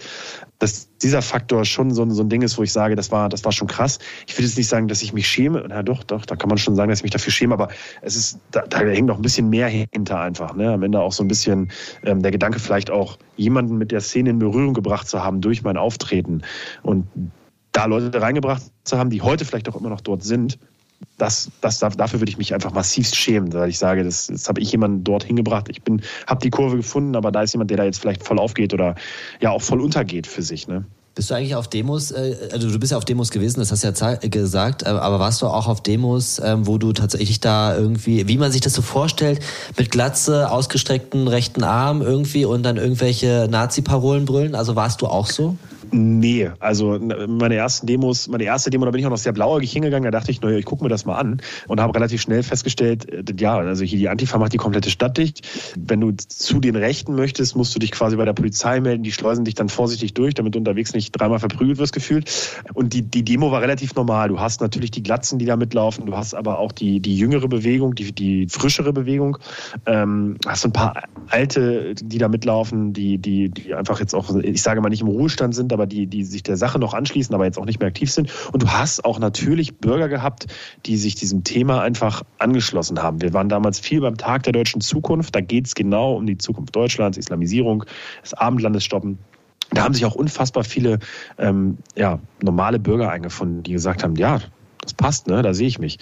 dass dieser Faktor schon so, so ein Ding ist, wo ich sage, das war, das war schon krass. Ich will jetzt nicht sagen, dass ich mich schäme. Na doch, doch, da kann man schon sagen, dass ich mich dafür schäme, aber es ist, da, da hängt noch ein bisschen mehr hinter einfach. Ne? Am Ende auch so ein bisschen ähm, der Gedanke, vielleicht auch jemanden mit der Szene in Berührung gebracht zu haben durch mein Auftreten. Und da Leute reingebracht zu haben, die heute vielleicht auch immer noch dort sind, das, das, dafür würde ich mich einfach massivst schämen, weil ich sage, das, das habe ich jemanden dort hingebracht. Ich bin, habe die Kurve gefunden, aber da ist jemand, der da jetzt vielleicht voll aufgeht oder ja auch voll untergeht für sich. Ne? Bist du eigentlich auf Demos, äh, also du bist ja auf Demos gewesen, das hast du ja gesagt, äh, aber warst du auch auf Demos, ähm, wo du tatsächlich da irgendwie, wie man sich das so vorstellt, mit Glatze, ausgestreckten rechten Arm irgendwie und dann irgendwelche Nazi-Parolen brüllen? Also warst du auch so? Nee, also meine ersten Demos, meine erste Demo, da bin ich auch noch sehr blauäugig hingegangen, da dachte ich, naja, ich gucke mir das mal an und habe relativ schnell festgestellt, äh, ja, also hier die Antifa macht die komplette Stadt dicht. Wenn du zu den Rechten möchtest, musst du dich quasi bei der Polizei melden, die schleusen dich dann vorsichtig durch, damit du unterwegs nicht dreimal verprügelt wirst gefühlt. Und die, die Demo war relativ normal. Du hast natürlich die Glatzen, die da mitlaufen, du hast aber auch die, die jüngere Bewegung, die, die frischere Bewegung, ähm, hast ein paar alte, die da mitlaufen, die, die, die einfach jetzt auch, ich sage mal nicht im Ruhestand sind, aber aber die, die sich der Sache noch anschließen, aber jetzt auch nicht mehr aktiv sind. Und du hast auch natürlich Bürger gehabt, die sich diesem Thema einfach angeschlossen haben. Wir waren damals viel beim Tag der deutschen Zukunft. Da geht es genau um die Zukunft Deutschlands, Islamisierung, das Abendlandes stoppen. Da haben sich auch unfassbar viele ähm, ja, normale Bürger eingefunden, die gesagt haben, ja, das passt, ne? Da sehe ich mich.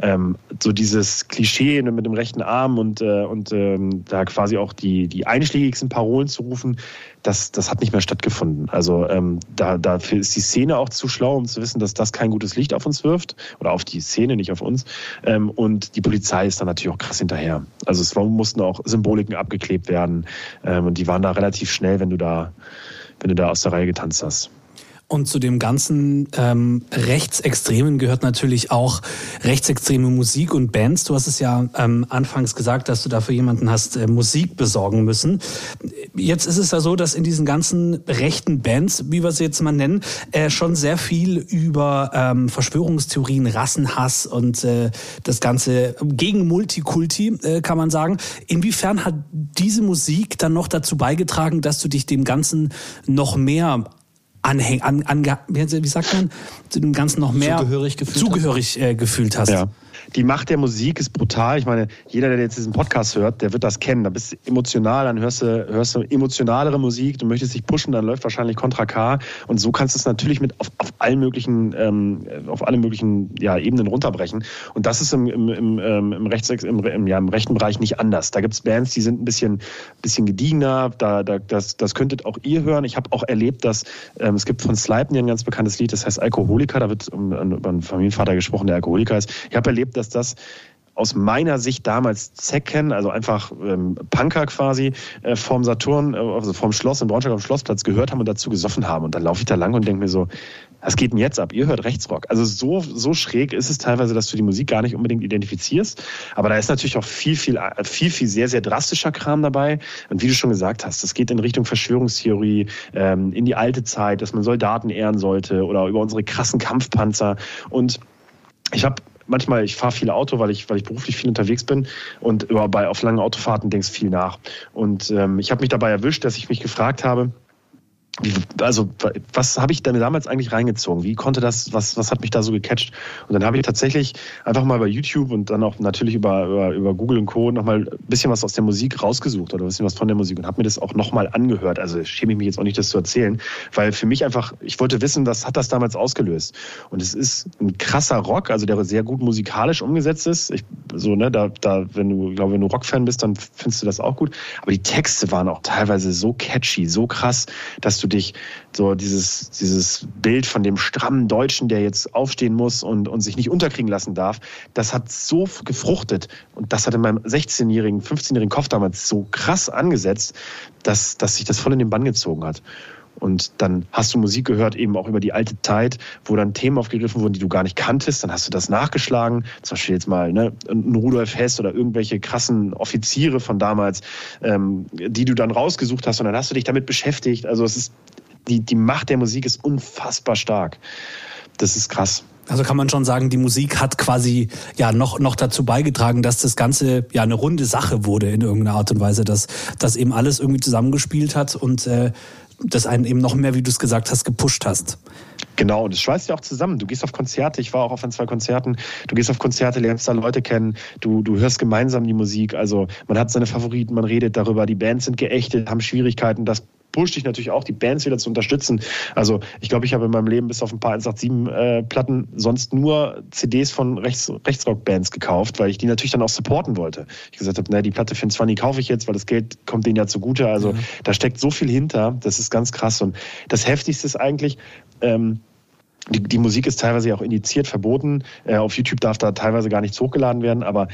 Ähm, so dieses Klischee ne, mit dem rechten Arm und, äh, und ähm, da quasi auch die, die einschlägigsten Parolen zu rufen, das, das hat nicht mehr stattgefunden. Also ähm, da, dafür ist die Szene auch zu schlau, um zu wissen, dass das kein gutes Licht auf uns wirft oder auf die Szene, nicht auf uns. Ähm, und die Polizei ist dann natürlich auch krass hinterher. Also es mussten auch Symboliken abgeklebt werden ähm, und die waren da relativ schnell, wenn du da, wenn du da aus der Reihe getanzt hast. Und zu dem ganzen ähm, Rechtsextremen gehört natürlich auch rechtsextreme Musik und Bands. Du hast es ja ähm, anfangs gesagt, dass du dafür jemanden hast äh, Musik besorgen müssen. Jetzt ist es ja so, dass in diesen ganzen rechten Bands, wie wir sie jetzt mal nennen, äh, schon sehr viel über ähm, Verschwörungstheorien, Rassenhass und äh, das Ganze gegen Multikulti, äh, kann man sagen. Inwiefern hat diese Musik dann noch dazu beigetragen, dass du dich dem Ganzen noch mehr anhäng, an, an, wie sagt man, zu dem Ganzen noch mehr zugehörig gefühlt, zugehörig, äh, gefühlt hast. Ja die Macht der Musik ist brutal. Ich meine, jeder, der jetzt diesen Podcast hört, der wird das kennen. Da bist du emotional, dann hörst du, hörst du emotionalere Musik, du möchtest dich pushen, dann läuft wahrscheinlich Contra K. Und so kannst du es natürlich mit auf, auf allen möglichen, ähm, auf alle möglichen ja, Ebenen runterbrechen. Und das ist im, im, im, ähm, im, Rechts, im, im, ja, im rechten Bereich nicht anders. Da gibt es Bands, die sind ein bisschen, bisschen gediegener. Da, da, das, das könntet auch ihr hören. Ich habe auch erlebt, dass ähm, es gibt von Slipen ein ganz bekanntes Lied, das heißt Alkoholiker. Da wird über einen Familienvater gesprochen, der Alkoholiker ist. Ich habe erlebt, dass das aus meiner Sicht damals Zecken, also einfach ähm, Punker quasi, äh, vorm Saturn, äh, also vorm Schloss in Braunschweig am Schlossplatz gehört haben und dazu gesoffen haben. Und dann laufe ich da lang und denke mir so, was geht denn jetzt ab? Ihr hört Rechtsrock. Also so, so schräg ist es teilweise, dass du die Musik gar nicht unbedingt identifizierst. Aber da ist natürlich auch viel, viel, viel, viel sehr, sehr drastischer Kram dabei. Und wie du schon gesagt hast, das geht in Richtung Verschwörungstheorie, ähm, in die alte Zeit, dass man Soldaten ehren sollte oder über unsere krassen Kampfpanzer. Und ich habe manchmal, ich fahre viel Auto, weil ich, weil ich beruflich viel unterwegs bin und bei, auf langen Autofahrten denkst viel nach. Und ähm, ich habe mich dabei erwischt, dass ich mich gefragt habe, also was habe ich denn damals eigentlich reingezogen? Wie konnte das, was, was hat mich da so gecatcht? Und dann habe ich tatsächlich einfach mal bei YouTube und dann auch natürlich über, über, über Google und Co. nochmal ein bisschen was aus der Musik rausgesucht oder ein bisschen was von der Musik und habe mir das auch nochmal angehört. Also schäme ich mich jetzt auch nicht, das zu erzählen, weil für mich einfach, ich wollte wissen, was hat das damals ausgelöst? Und es ist ein krasser Rock, also der sehr gut musikalisch umgesetzt ist. Ich, so, ne, da, da, wenn du, glaube, wenn du Rockfan bist, dann findest du das auch gut. Aber die Texte waren auch teilweise so catchy, so krass, dass du du dich so dieses, dieses Bild von dem strammen Deutschen, der jetzt aufstehen muss und, und sich nicht unterkriegen lassen darf, das hat so gefruchtet und das hat in meinem 16-jährigen, 15-jährigen Kopf damals so krass angesetzt, dass, dass sich das voll in den Bann gezogen hat. Und dann hast du Musik gehört, eben auch über die alte Zeit, wo dann Themen aufgegriffen wurden, die du gar nicht kanntest. Dann hast du das nachgeschlagen. Zum Beispiel jetzt mal ne, ein Rudolf Hess oder irgendwelche krassen Offiziere von damals, ähm, die du dann rausgesucht hast. Und dann hast du dich damit beschäftigt. Also es ist, die, die Macht der Musik ist unfassbar stark. Das ist krass. Also kann man schon sagen, die Musik hat quasi ja noch, noch dazu beigetragen, dass das Ganze ja eine runde Sache wurde in irgendeiner Art und Weise, dass das eben alles irgendwie zusammengespielt hat und äh, das einen eben noch mehr, wie du es gesagt hast, gepusht hast. Genau, und es schweißt ja auch zusammen. Du gehst auf Konzerte, ich war auch auf ein, zwei Konzerten, du gehst auf Konzerte, lernst da Leute kennen, du, du hörst gemeinsam die Musik. Also man hat seine Favoriten, man redet darüber, die Bands sind geächtet, haben Schwierigkeiten, das pusht dich natürlich auch, die Bands wieder zu unterstützen. Also ich glaube, ich habe in meinem Leben bis auf ein paar 187 äh, Platten sonst nur CDs von Rechts, Rechtsrock-Bands gekauft, weil ich die natürlich dann auch supporten wollte. Ich gesagt habe, naja, die Platte für 20 kaufe ich jetzt, weil das Geld kommt denen ja zugute. Also mhm. da steckt so viel hinter, das ist ganz krass. Und das Heftigste ist eigentlich, ähm, die, die, Musik ist teilweise auch indiziert, verboten. Äh, auf YouTube darf da teilweise gar nichts hochgeladen werden, aber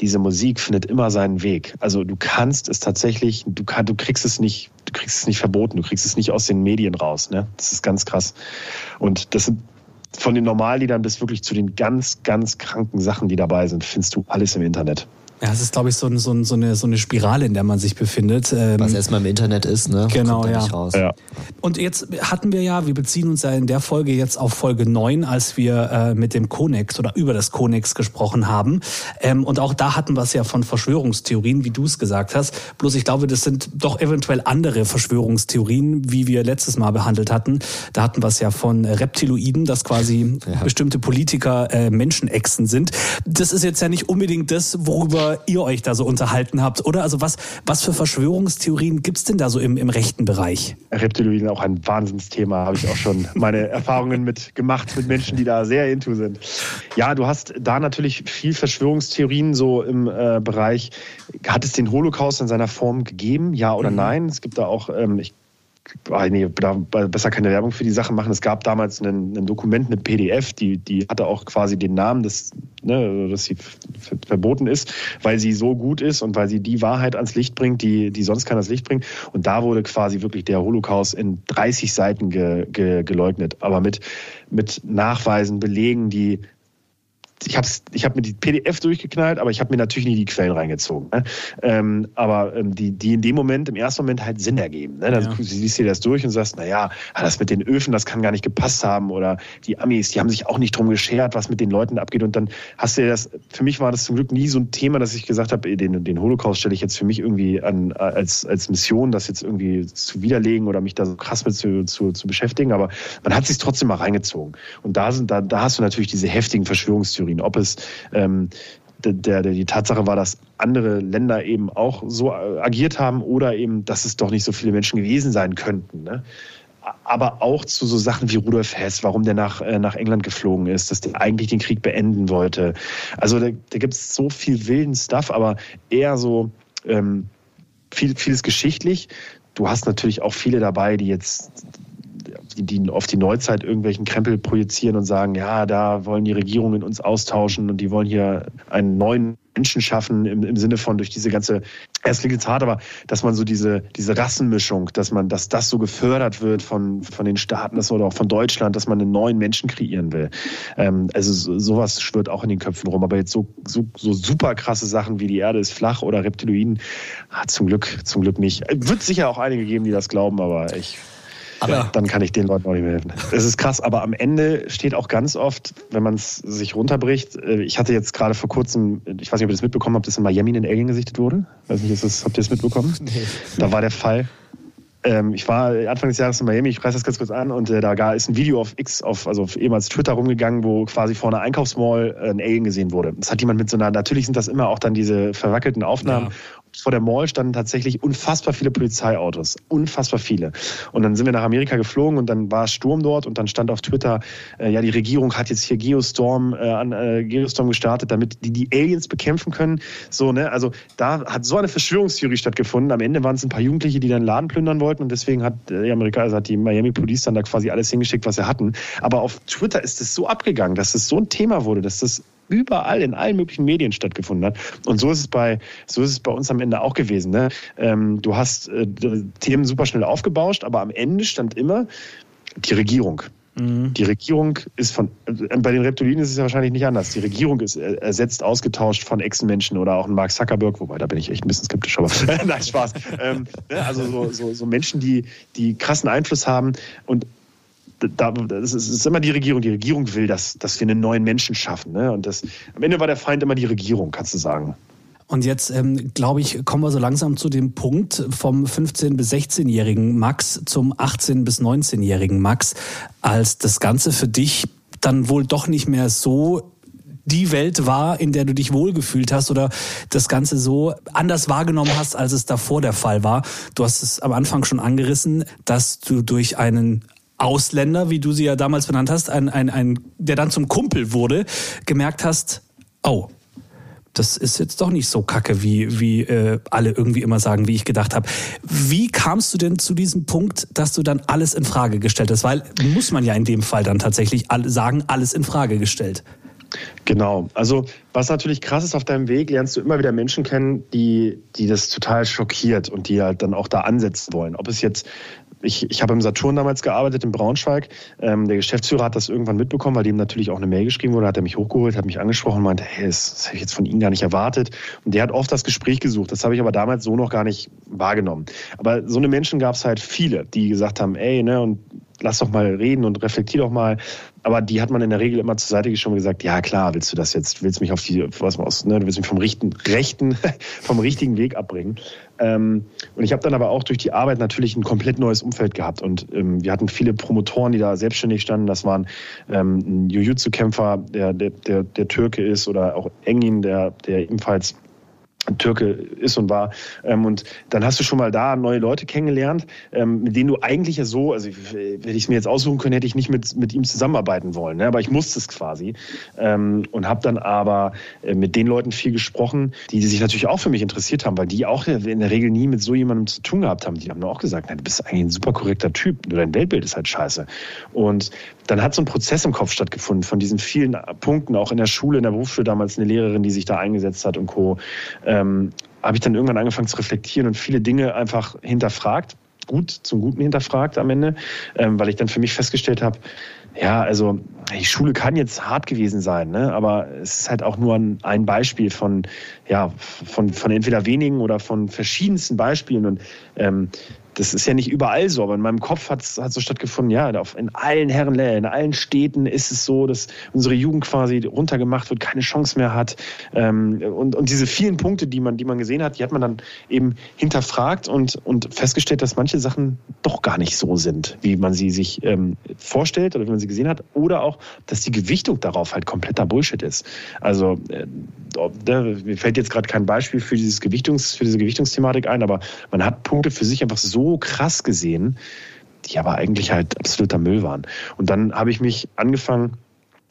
diese Musik findet immer seinen Weg. Also du kannst es tatsächlich, du, kann, du kriegst es nicht, du kriegst es nicht verboten, du kriegst es nicht aus den Medien raus. Ne? Das ist ganz krass. Und das sind von den Normalliedern bis wirklich zu den ganz, ganz kranken Sachen, die dabei sind, findest du alles im Internet. Ja, es ist, glaube ich, so, so, so, eine, so eine Spirale, in der man sich befindet. Ähm, Was erstmal im Internet ist, ne? Genau, ja. ja. Und jetzt hatten wir ja, wir beziehen uns ja in der Folge jetzt auf Folge 9, als wir äh, mit dem Konex oder über das Konex gesprochen haben. Ähm, und auch da hatten wir es ja von Verschwörungstheorien, wie du es gesagt hast. Bloß ich glaube, das sind doch eventuell andere Verschwörungstheorien, wie wir letztes Mal behandelt hatten. Da hatten wir es ja von Reptiloiden, dass quasi ja. bestimmte Politiker äh, Menschenechsen sind. Das ist jetzt ja nicht unbedingt das, worüber ihr euch da so unterhalten habt, oder? Also was, was für Verschwörungstheorien gibt es denn da so im, im rechten Bereich? Reptiloiden auch ein Wahnsinnsthema, habe ich auch schon meine Erfahrungen mit gemacht mit Menschen, die da sehr into sind. Ja, du hast da natürlich viel Verschwörungstheorien so im äh, Bereich, hat es den Holocaust in seiner Form gegeben, ja oder mhm. nein? Es gibt da auch, ähm, ich nee, da besser keine Werbung für die Sache machen. Es gab damals ein, ein Dokument, eine PDF, die, die hatte auch quasi den Namen, des, ne, dass sie verboten ist, weil sie so gut ist und weil sie die Wahrheit ans Licht bringt, die, die sonst keiner ans Licht bringt. Und da wurde quasi wirklich der Holocaust in 30 Seiten ge, ge, geleugnet, aber mit, mit Nachweisen, Belegen, die ich habe ich hab mir die PDF durchgeknallt, aber ich habe mir natürlich nie die Quellen reingezogen. Ne? Ähm, aber ähm, die, die in dem Moment, im ersten Moment halt Sinn ergeben. Ne? Dann ja. siehst du dir das durch und sagst, naja, das mit den Öfen, das kann gar nicht gepasst haben. Oder die Amis, die haben sich auch nicht drum geschert, was mit den Leuten abgeht. Und dann hast du dir das, für mich war das zum Glück nie so ein Thema, dass ich gesagt habe, den, den Holocaust stelle ich jetzt für mich irgendwie an, als, als Mission, das jetzt irgendwie zu widerlegen oder mich da so krass mit zu, zu, zu beschäftigen. Aber man hat sich trotzdem mal reingezogen. Und da, sind, da, da hast du natürlich diese heftigen Verschwörungstheorien Theorien, ob es ähm, der, der, die Tatsache war, dass andere Länder eben auch so äh, agiert haben oder eben, dass es doch nicht so viele Menschen gewesen sein könnten. Ne? aber auch zu so Sachen wie Rudolf Hess, warum der nach, äh, nach England geflogen ist, dass der eigentlich den Krieg beenden wollte. Also da, da gibt es so viel wilden Stuff, aber eher so ähm, viel, vieles geschichtlich. Du hast natürlich auch viele dabei, die jetzt die auf die Neuzeit irgendwelchen Krempel projizieren und sagen, ja, da wollen die Regierungen uns austauschen und die wollen hier einen neuen Menschen schaffen im, im Sinne von durch diese ganze, es klingt jetzt hart, aber dass man so diese, diese Rassenmischung, dass man, dass das so gefördert wird von, von den Staaten das, oder auch von Deutschland, dass man einen neuen Menschen kreieren will. Ähm, also so, sowas schwirrt auch in den Köpfen rum. Aber jetzt so, so, so super krasse Sachen wie die Erde ist flach oder Reptiloiden, ah, zum Glück, zum Glück nicht. Wird sicher auch einige geben, die das glauben, aber ich aber dann kann ich den Leuten auch nicht mehr helfen. Es ist krass, aber am Ende steht auch ganz oft, wenn man es sich runterbricht, äh, ich hatte jetzt gerade vor kurzem, ich weiß nicht, ob ihr das mitbekommen habt, dass in Miami ein Alien gesichtet wurde. Weiß nicht, ist das, habt ihr das mitbekommen? Nee. Da war der Fall. Ähm, ich war Anfang des Jahres in Miami, ich reiße das ganz kurz an, und äh, da ist ein Video auf X, auf, also auf ehemals Twitter rumgegangen, wo quasi vor einer Einkaufsmall äh, ein Alien gesehen wurde. Das hat jemand mit so einer, natürlich sind das immer auch dann diese verwackelten Aufnahmen. Ja vor der Mall standen tatsächlich unfassbar viele Polizeiautos. Unfassbar viele. Und dann sind wir nach Amerika geflogen und dann war Sturm dort und dann stand auf Twitter, äh, ja, die Regierung hat jetzt hier Geostorm, äh, an, äh, Geostorm gestartet, damit die die Aliens bekämpfen können. So, ne? Also da hat so eine Verschwörungstheorie stattgefunden. Am Ende waren es ein paar Jugendliche, die dann Laden plündern wollten und deswegen hat äh, die Amerika, also hat die Miami Police dann da quasi alles hingeschickt, was sie hatten. Aber auf Twitter ist es so abgegangen, dass es so ein Thema wurde, dass das überall in allen möglichen Medien stattgefunden hat. Und so ist es bei, so ist es bei uns am Ende auch gewesen. Ne? Ähm, du hast äh, Themen super schnell aufgebauscht, aber am Ende stand immer die Regierung. Mhm. Die Regierung ist von, äh, bei den Reptilien ist es ja wahrscheinlich nicht anders. Die Regierung ist äh, ersetzt, ausgetauscht von Ex-Menschen oder auch Mark Zuckerberg, wobei da bin ich echt ein bisschen skeptisch, aber nein, Spaß. Ähm, ne? also so, so, so Menschen, die, die krassen Einfluss haben und das ist immer die Regierung. Die Regierung will, dass, dass wir einen neuen Menschen schaffen. Ne? Und das, am Ende war der Feind immer die Regierung, kannst du sagen. Und jetzt, ähm, glaube ich, kommen wir so langsam zu dem Punkt vom 15- bis 16-jährigen Max zum 18- bis 19-jährigen Max, als das Ganze für dich dann wohl doch nicht mehr so die Welt war, in der du dich wohlgefühlt hast oder das Ganze so anders wahrgenommen hast, als es davor der Fall war. Du hast es am Anfang schon angerissen, dass du durch einen Ausländer, wie du sie ja damals benannt hast, ein, ein, ein, der dann zum Kumpel wurde, gemerkt hast, oh, das ist jetzt doch nicht so kacke, wie, wie äh, alle irgendwie immer sagen, wie ich gedacht habe. Wie kamst du denn zu diesem Punkt, dass du dann alles in Frage gestellt hast? Weil muss man ja in dem Fall dann tatsächlich sagen, alles in Frage gestellt. Genau. Also was natürlich krass ist auf deinem Weg, lernst du immer wieder Menschen kennen, die, die das total schockiert und die halt dann auch da ansetzen wollen. Ob es jetzt ich, ich habe im Saturn damals gearbeitet in Braunschweig. Ähm, der Geschäftsführer hat das irgendwann mitbekommen, weil dem natürlich auch eine Mail geschrieben wurde, hat er mich hochgeholt, hat mich angesprochen und meinte, hey, das, das habe ich jetzt von Ihnen gar nicht erwartet. Und der hat oft das Gespräch gesucht. Das habe ich aber damals so noch gar nicht wahrgenommen. Aber so eine Menschen gab es halt viele, die gesagt haben, ey, ne, und lass doch mal reden und reflektier doch mal. Aber die hat man in der Regel immer zur Seite geschoben und gesagt, ja klar, willst du das jetzt, willst mich auf die, was aus, ne, du willst mich vom richten, rechten, vom richtigen Weg abbringen. Ähm, und ich habe dann aber auch durch die Arbeit natürlich ein komplett neues Umfeld gehabt. Und ähm, wir hatten viele Promotoren, die da selbstständig standen. Das waren ähm, ein Jiu-Jitsu-Kämpfer, der, der, der, der Türke ist, oder auch Engin, der, der ebenfalls Türke ist und war. Ähm, und dann hast du schon mal da neue Leute kennengelernt, ähm, mit denen du eigentlich ja so, also hätte ich es mir jetzt aussuchen können, hätte ich nicht mit, mit ihm zusammenarbeiten wollen. Ne? Aber ich musste es quasi. Ähm, und habe dann aber äh, mit den Leuten viel gesprochen, die, sich natürlich auch für mich interessiert haben, weil die auch in der Regel nie mit so jemandem zu tun gehabt haben. Die haben auch gesagt, du bist eigentlich ein super korrekter Typ, nur dein Weltbild ist halt scheiße. Und dann hat so ein Prozess im Kopf stattgefunden von diesen vielen Punkten, auch in der Schule, in der Berufsschule damals eine Lehrerin, die sich da eingesetzt hat und Co ähm, habe ich dann irgendwann angefangen zu reflektieren und viele Dinge einfach hinterfragt, gut zum Guten hinterfragt am Ende, ähm, weil ich dann für mich festgestellt habe, ja, also die Schule kann jetzt hart gewesen sein, ne? aber es ist halt auch nur ein, Beispiel von, ja, von, von entweder wenigen oder von verschiedensten Beispielen. Und ähm, das ist ja nicht überall so, aber in meinem Kopf hat es so stattgefunden, ja, in allen Herrenläden, in allen Städten ist es so, dass unsere Jugend quasi runtergemacht wird, keine Chance mehr hat. Ähm, und, und diese vielen Punkte, die man, die man gesehen hat, die hat man dann eben hinterfragt und, und festgestellt, dass manche Sachen doch gar nicht so sind, wie man sie sich ähm, vorstellt oder wie man sie gesehen hat. Oder auch, dass die Gewichtung darauf halt kompletter Bullshit ist. Also äh, mir fällt jetzt gerade kein Beispiel für, dieses Gewichtungs, für diese Gewichtungsthematik ein, aber man hat Punkte für sich einfach so krass gesehen, die aber eigentlich halt absoluter Müll waren. Und dann habe ich mich angefangen,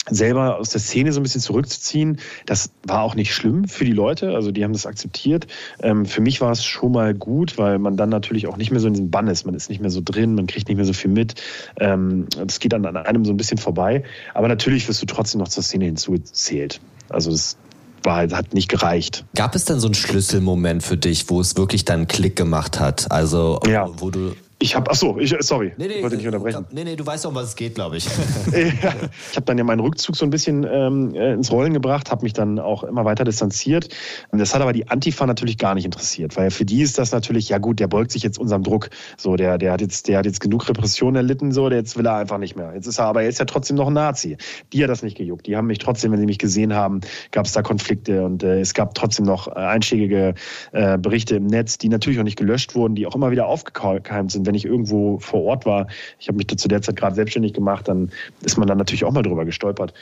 selber aus der Szene so ein bisschen zurückzuziehen. Das war auch nicht schlimm für die Leute, also die haben das akzeptiert. Ähm, für mich war es schon mal gut, weil man dann natürlich auch nicht mehr so in diesem Bann ist. Man ist nicht mehr so drin, man kriegt nicht mehr so viel mit. Ähm, das geht dann an einem so ein bisschen vorbei. Aber natürlich wirst du trotzdem noch zur Szene hinzugezählt. Also das war, hat nicht gereicht. Gab es dann so einen Schlüsselmoment für dich, wo es wirklich dann Klick gemacht hat? Also, ja. wo du ich habe, ach so, ich, sorry, nee, nee, ich wollte nicht unterbrechen. Nee, nee, du weißt auch, um was es geht, glaube ich. ja, ich habe dann ja meinen Rückzug so ein bisschen ähm, äh, ins Rollen gebracht, habe mich dann auch immer weiter distanziert. Und das hat aber die Antifa natürlich gar nicht interessiert, weil für die ist das natürlich, ja gut, der beugt sich jetzt unserem Druck. So, der, der hat jetzt, der hat jetzt genug Repression erlitten, so, der jetzt will er einfach nicht mehr. Jetzt ist er, aber er ist ja trotzdem noch ein Nazi. Die hat das nicht gejuckt. Die haben mich trotzdem, wenn sie mich gesehen haben, gab es da Konflikte und äh, es gab trotzdem noch äh, einschlägige äh, Berichte im Netz, die natürlich auch nicht gelöscht wurden, die auch immer wieder aufgekeimt sind, wenn ich irgendwo vor Ort war. Ich habe mich zu der Zeit gerade selbstständig gemacht, dann ist man dann natürlich auch mal drüber gestolpert.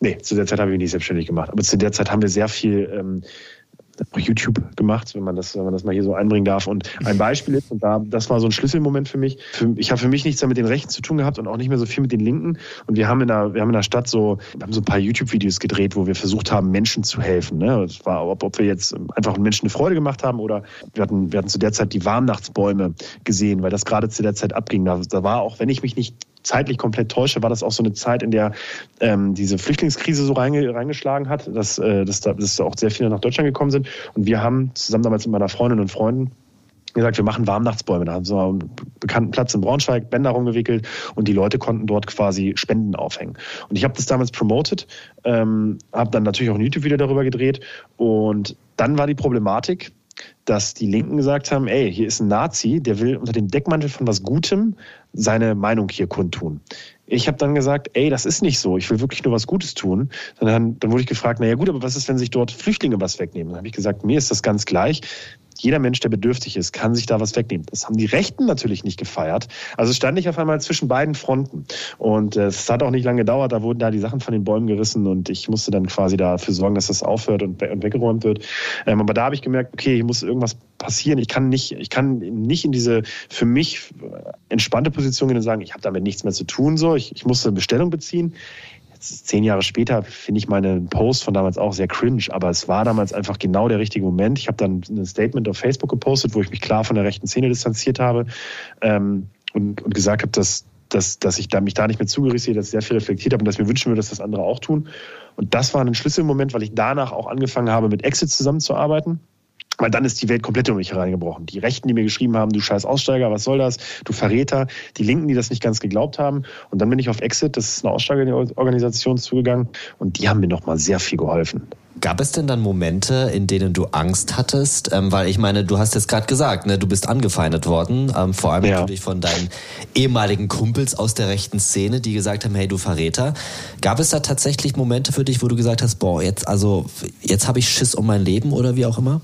Nee, zu der Zeit habe ich mich nicht selbstständig gemacht. Aber zu der Zeit haben wir sehr viel ähm, YouTube gemacht, wenn man das, wenn man das mal hier so einbringen darf. Und ein Beispiel ist, und da, das war so ein Schlüsselmoment für mich. Für, ich habe für mich nichts mehr mit den Rechten zu tun gehabt und auch nicht mehr so viel mit den Linken. Und wir haben in der, wir haben in der Stadt so, wir haben so ein paar YouTube-Videos gedreht, wo wir versucht haben, Menschen zu helfen. Ne? Das war, ob, ob wir jetzt einfach Menschen eine Freude gemacht haben oder wir hatten, wir hatten zu der Zeit die Warmnachtsbäume gesehen, weil das gerade zu der Zeit abging. Da, da war auch, wenn ich mich nicht zeitlich komplett täusche, war das auch so eine Zeit, in der ähm, diese Flüchtlingskrise so reinge reingeschlagen hat, dass, äh, dass, da, dass da auch sehr viele nach Deutschland gekommen sind. Und wir haben zusammen damals mit meiner Freundin und Freunden gesagt, wir machen Warmnachtsbäume. Da haben wir einen bekannten Platz in Braunschweig, Bänder rumgewickelt und die Leute konnten dort quasi Spenden aufhängen. Und ich habe das damals promoted, ähm, habe dann natürlich auch ein YouTube-Video darüber gedreht und dann war die Problematik, dass die Linken gesagt haben, ey, hier ist ein Nazi, der will unter dem Deckmantel von was Gutem seine Meinung hier kundtun. Ich habe dann gesagt, ey, das ist nicht so, ich will wirklich nur was Gutes tun. Dann, dann wurde ich gefragt, naja gut, aber was ist, wenn sich dort Flüchtlinge was wegnehmen? Dann habe ich gesagt, mir ist das ganz gleich jeder Mensch, der bedürftig ist, kann sich da was wegnehmen. Das haben die Rechten natürlich nicht gefeiert. Also stand ich auf einmal zwischen beiden Fronten. Und äh, es hat auch nicht lange gedauert, da wurden da die Sachen von den Bäumen gerissen und ich musste dann quasi dafür sorgen, dass das aufhört und, und weggeräumt wird. Ähm, aber da habe ich gemerkt, okay, hier muss irgendwas passieren. Ich kann nicht, ich kann nicht in diese für mich entspannte Position gehen und sagen, ich habe damit nichts mehr zu tun. So, ich, ich musste eine Bestellung beziehen zehn Jahre später finde ich meinen Post von damals auch sehr cringe, aber es war damals einfach genau der richtige Moment. Ich habe dann ein Statement auf Facebook gepostet, wo ich mich klar von der rechten Szene distanziert habe ähm, und, und gesagt habe, dass, dass, dass ich da, mich da nicht mehr zugerissen sehe, dass ich sehr viel reflektiert habe und dass ich mir wünschen würde, dass das andere auch tun. Und das war ein Schlüsselmoment, weil ich danach auch angefangen habe, mit Exit zusammenzuarbeiten. Weil dann ist die Welt komplett um mich hereingebrochen. Die Rechten, die mir geschrieben haben, du scheiß Aussteiger, was soll das? Du Verräter. Die Linken, die das nicht ganz geglaubt haben. Und dann bin ich auf Exit, das ist eine Aussteigerorganisation, zugegangen. Und die haben mir nochmal sehr viel geholfen. Gab es denn dann Momente, in denen du Angst hattest? Ähm, weil ich meine, du hast jetzt gerade gesagt, ne, du bist angefeindet worden, ähm, vor allem ja. natürlich von deinen ehemaligen Kumpels aus der rechten Szene, die gesagt haben, hey, du Verräter. Gab es da tatsächlich Momente für dich, wo du gesagt hast, boah, jetzt also jetzt habe ich Schiss um mein Leben oder wie auch immer?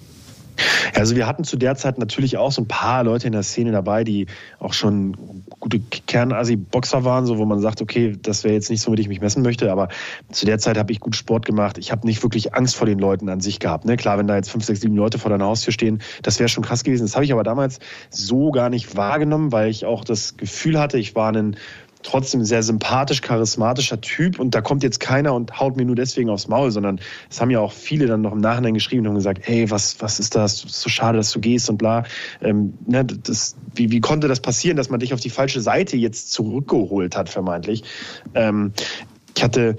Also wir hatten zu der Zeit natürlich auch so ein paar Leute in der Szene dabei, die auch schon gute Kernasi-Boxer waren, so wo man sagt, okay, das wäre jetzt nicht so, mit ich mich messen möchte, aber zu der Zeit habe ich gut Sport gemacht. Ich habe nicht wirklich Angst vor den Leuten an sich gehabt. Ne? Klar, wenn da jetzt fünf, sechs, sieben Leute vor deiner Haustür stehen, das wäre schon krass gewesen. Das habe ich aber damals so gar nicht wahrgenommen, weil ich auch das Gefühl hatte, ich war ein trotzdem sehr sympathisch, charismatischer Typ und da kommt jetzt keiner und haut mir nur deswegen aufs Maul, sondern es haben ja auch viele dann noch im Nachhinein geschrieben und gesagt, hey, was, was ist das? so schade, dass du gehst und bla. Ähm, ne, das, wie, wie konnte das passieren, dass man dich auf die falsche Seite jetzt zurückgeholt hat, vermeintlich? Ähm, ich hatte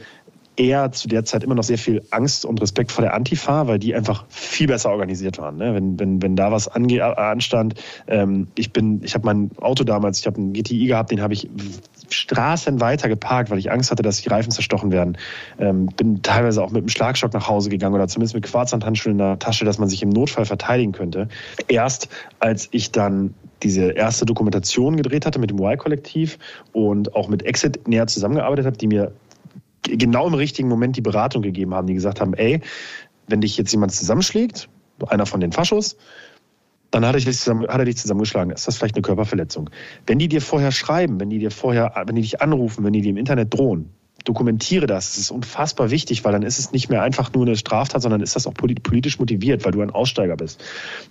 eher zu der Zeit immer noch sehr viel Angst und Respekt vor der Antifa, weil die einfach viel besser organisiert waren. Ne? Wenn, wenn, wenn da was ange anstand, ähm, ich bin, ich habe mein Auto damals, ich habe einen GTI gehabt, den habe ich Straßen weiter geparkt, weil ich Angst hatte, dass die Reifen zerstochen werden. Ähm, bin teilweise auch mit einem Schlagstock nach Hause gegangen oder zumindest mit Quarzhandhandschuhen in der Tasche, dass man sich im Notfall verteidigen könnte. Erst als ich dann diese erste Dokumentation gedreht hatte mit dem Y-Kollektiv und auch mit Exit näher zusammengearbeitet habe, die mir genau im richtigen Moment die Beratung gegeben haben, die gesagt haben, ey, wenn dich jetzt jemand zusammenschlägt, einer von den Faschos, dann hat er, dich zusammen, hat er dich zusammengeschlagen. Ist das vielleicht eine Körperverletzung? Wenn die dir vorher schreiben, wenn die dir vorher, wenn die dich anrufen, wenn die dir im Internet drohen, dokumentiere das. Das ist unfassbar wichtig, weil dann ist es nicht mehr einfach nur eine Straftat, sondern ist das auch politisch motiviert, weil du ein Aussteiger bist.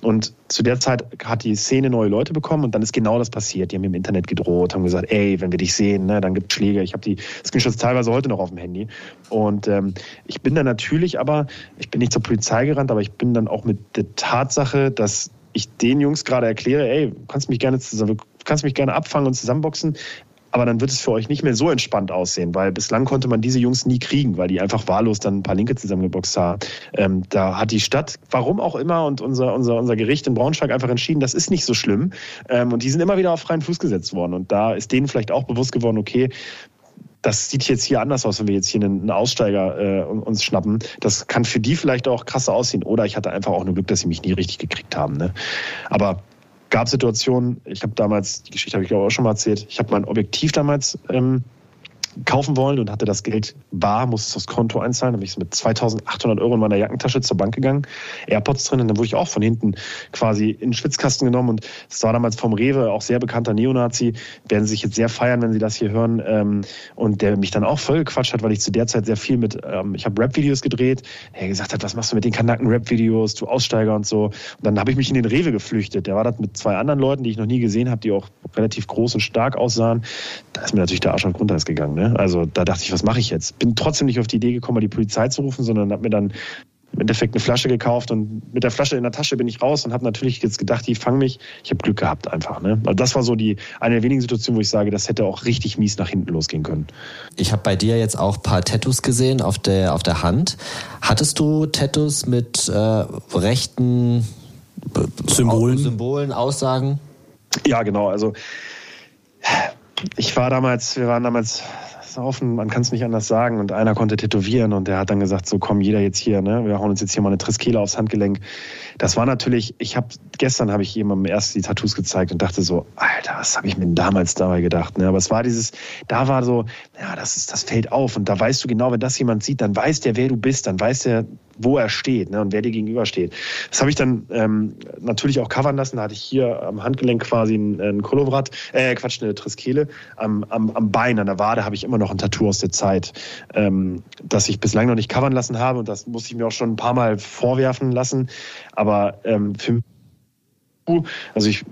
Und zu der Zeit hat die Szene neue Leute bekommen und dann ist genau das passiert. Die haben im Internet gedroht, haben gesagt, ey, wenn wir dich sehen, ne, dann gibt es Schläge. Ich habe die Screenshots teilweise heute noch auf dem Handy. Und ähm, ich bin dann natürlich aber, ich bin nicht zur Polizei gerannt, aber ich bin dann auch mit der Tatsache, dass ich den Jungs gerade erkläre, ey, kannst mich gerne zusammen, kannst mich gerne abfangen und zusammenboxen, aber dann wird es für euch nicht mehr so entspannt aussehen, weil bislang konnte man diese Jungs nie kriegen, weil die einfach wahllos dann ein paar Linke zusammengeboxt haben. Ähm, da hat die Stadt, warum auch immer, und unser, unser, unser Gericht in Braunschweig einfach entschieden, das ist nicht so schlimm. Ähm, und die sind immer wieder auf freien Fuß gesetzt worden. Und da ist denen vielleicht auch bewusst geworden, okay, das sieht jetzt hier anders aus, wenn wir jetzt hier einen, Aussteiger äh, uns schnappen. Das kann für die vielleicht auch krasser aussehen. Oder ich hatte einfach auch nur Glück, dass sie mich nie richtig gekriegt haben. Ne? Aber gab Situationen, ich habe damals, die Geschichte habe ich glaube auch schon mal erzählt, ich habe mein Objektiv damals ähm, kaufen wollen und hatte das Geld bar, musste es aufs Konto einzahlen. Dann bin ich mit 2800 Euro in meiner Jackentasche zur Bank gegangen, AirPods drin und dann wurde ich auch von hinten quasi in den Schwitzkasten genommen und das war damals vom Rewe, auch sehr bekannter Neonazi, werden sie sich jetzt sehr feiern, wenn sie das hier hören ähm, und der mich dann auch voll gequatscht hat, weil ich zu der Zeit sehr viel mit, ähm, ich habe Rap-Videos gedreht, er gesagt hat, was machst du mit den Kanaken Rap-Videos, du Aussteiger und so und dann habe ich mich in den Rewe geflüchtet. Der war das mit zwei anderen Leuten, die ich noch nie gesehen habe, die auch relativ groß und stark aussahen. Da ist mir natürlich der Arsch auf Grundeis gegangen. Ne? Also da dachte ich, was mache ich jetzt? Bin trotzdem nicht auf die Idee gekommen, die Polizei zu rufen, sondern habe mir dann im Endeffekt eine Flasche gekauft und mit der Flasche in der Tasche bin ich raus und habe natürlich jetzt gedacht, die fangen mich. Ich habe Glück gehabt einfach. Ne? Also das war so die eine der wenigen Situationen, wo ich sage, das hätte auch richtig mies nach hinten losgehen können. Ich habe bei dir jetzt auch ein paar Tattoos gesehen auf der, auf der Hand. Hattest du Tattoos mit äh, rechten Symbolen? Symbolen, Aussagen? Ja, genau. Also ich war damals, wir waren damals Haufen, man kann es nicht anders sagen. Und einer konnte tätowieren und der hat dann gesagt, so komm, jeder jetzt hier, ne? Wir hauen uns jetzt hier mal eine Triskele aufs Handgelenk. Das war natürlich, ich habe, gestern habe ich jemandem erst die Tattoos gezeigt und dachte so, Alter, was habe ich mir damals dabei gedacht? Ne? Aber es war dieses, da war so, ja, das ist, das fällt auf. Und da weißt du genau, wenn das jemand sieht, dann weiß der, wer du bist, dann weiß der, wo er steht ne, und wer dir gegenübersteht. Das habe ich dann ähm, natürlich auch covern lassen. Da hatte ich hier am Handgelenk quasi ein, ein Kolovrat, äh, Quatsch, eine Triskele. Am, am, am Bein, an der Wade habe ich immer noch ein Tattoo aus der Zeit, ähm, das ich bislang noch nicht covern lassen habe. Und das musste ich mir auch schon ein paar Mal vorwerfen lassen. Aber ähm, für also ich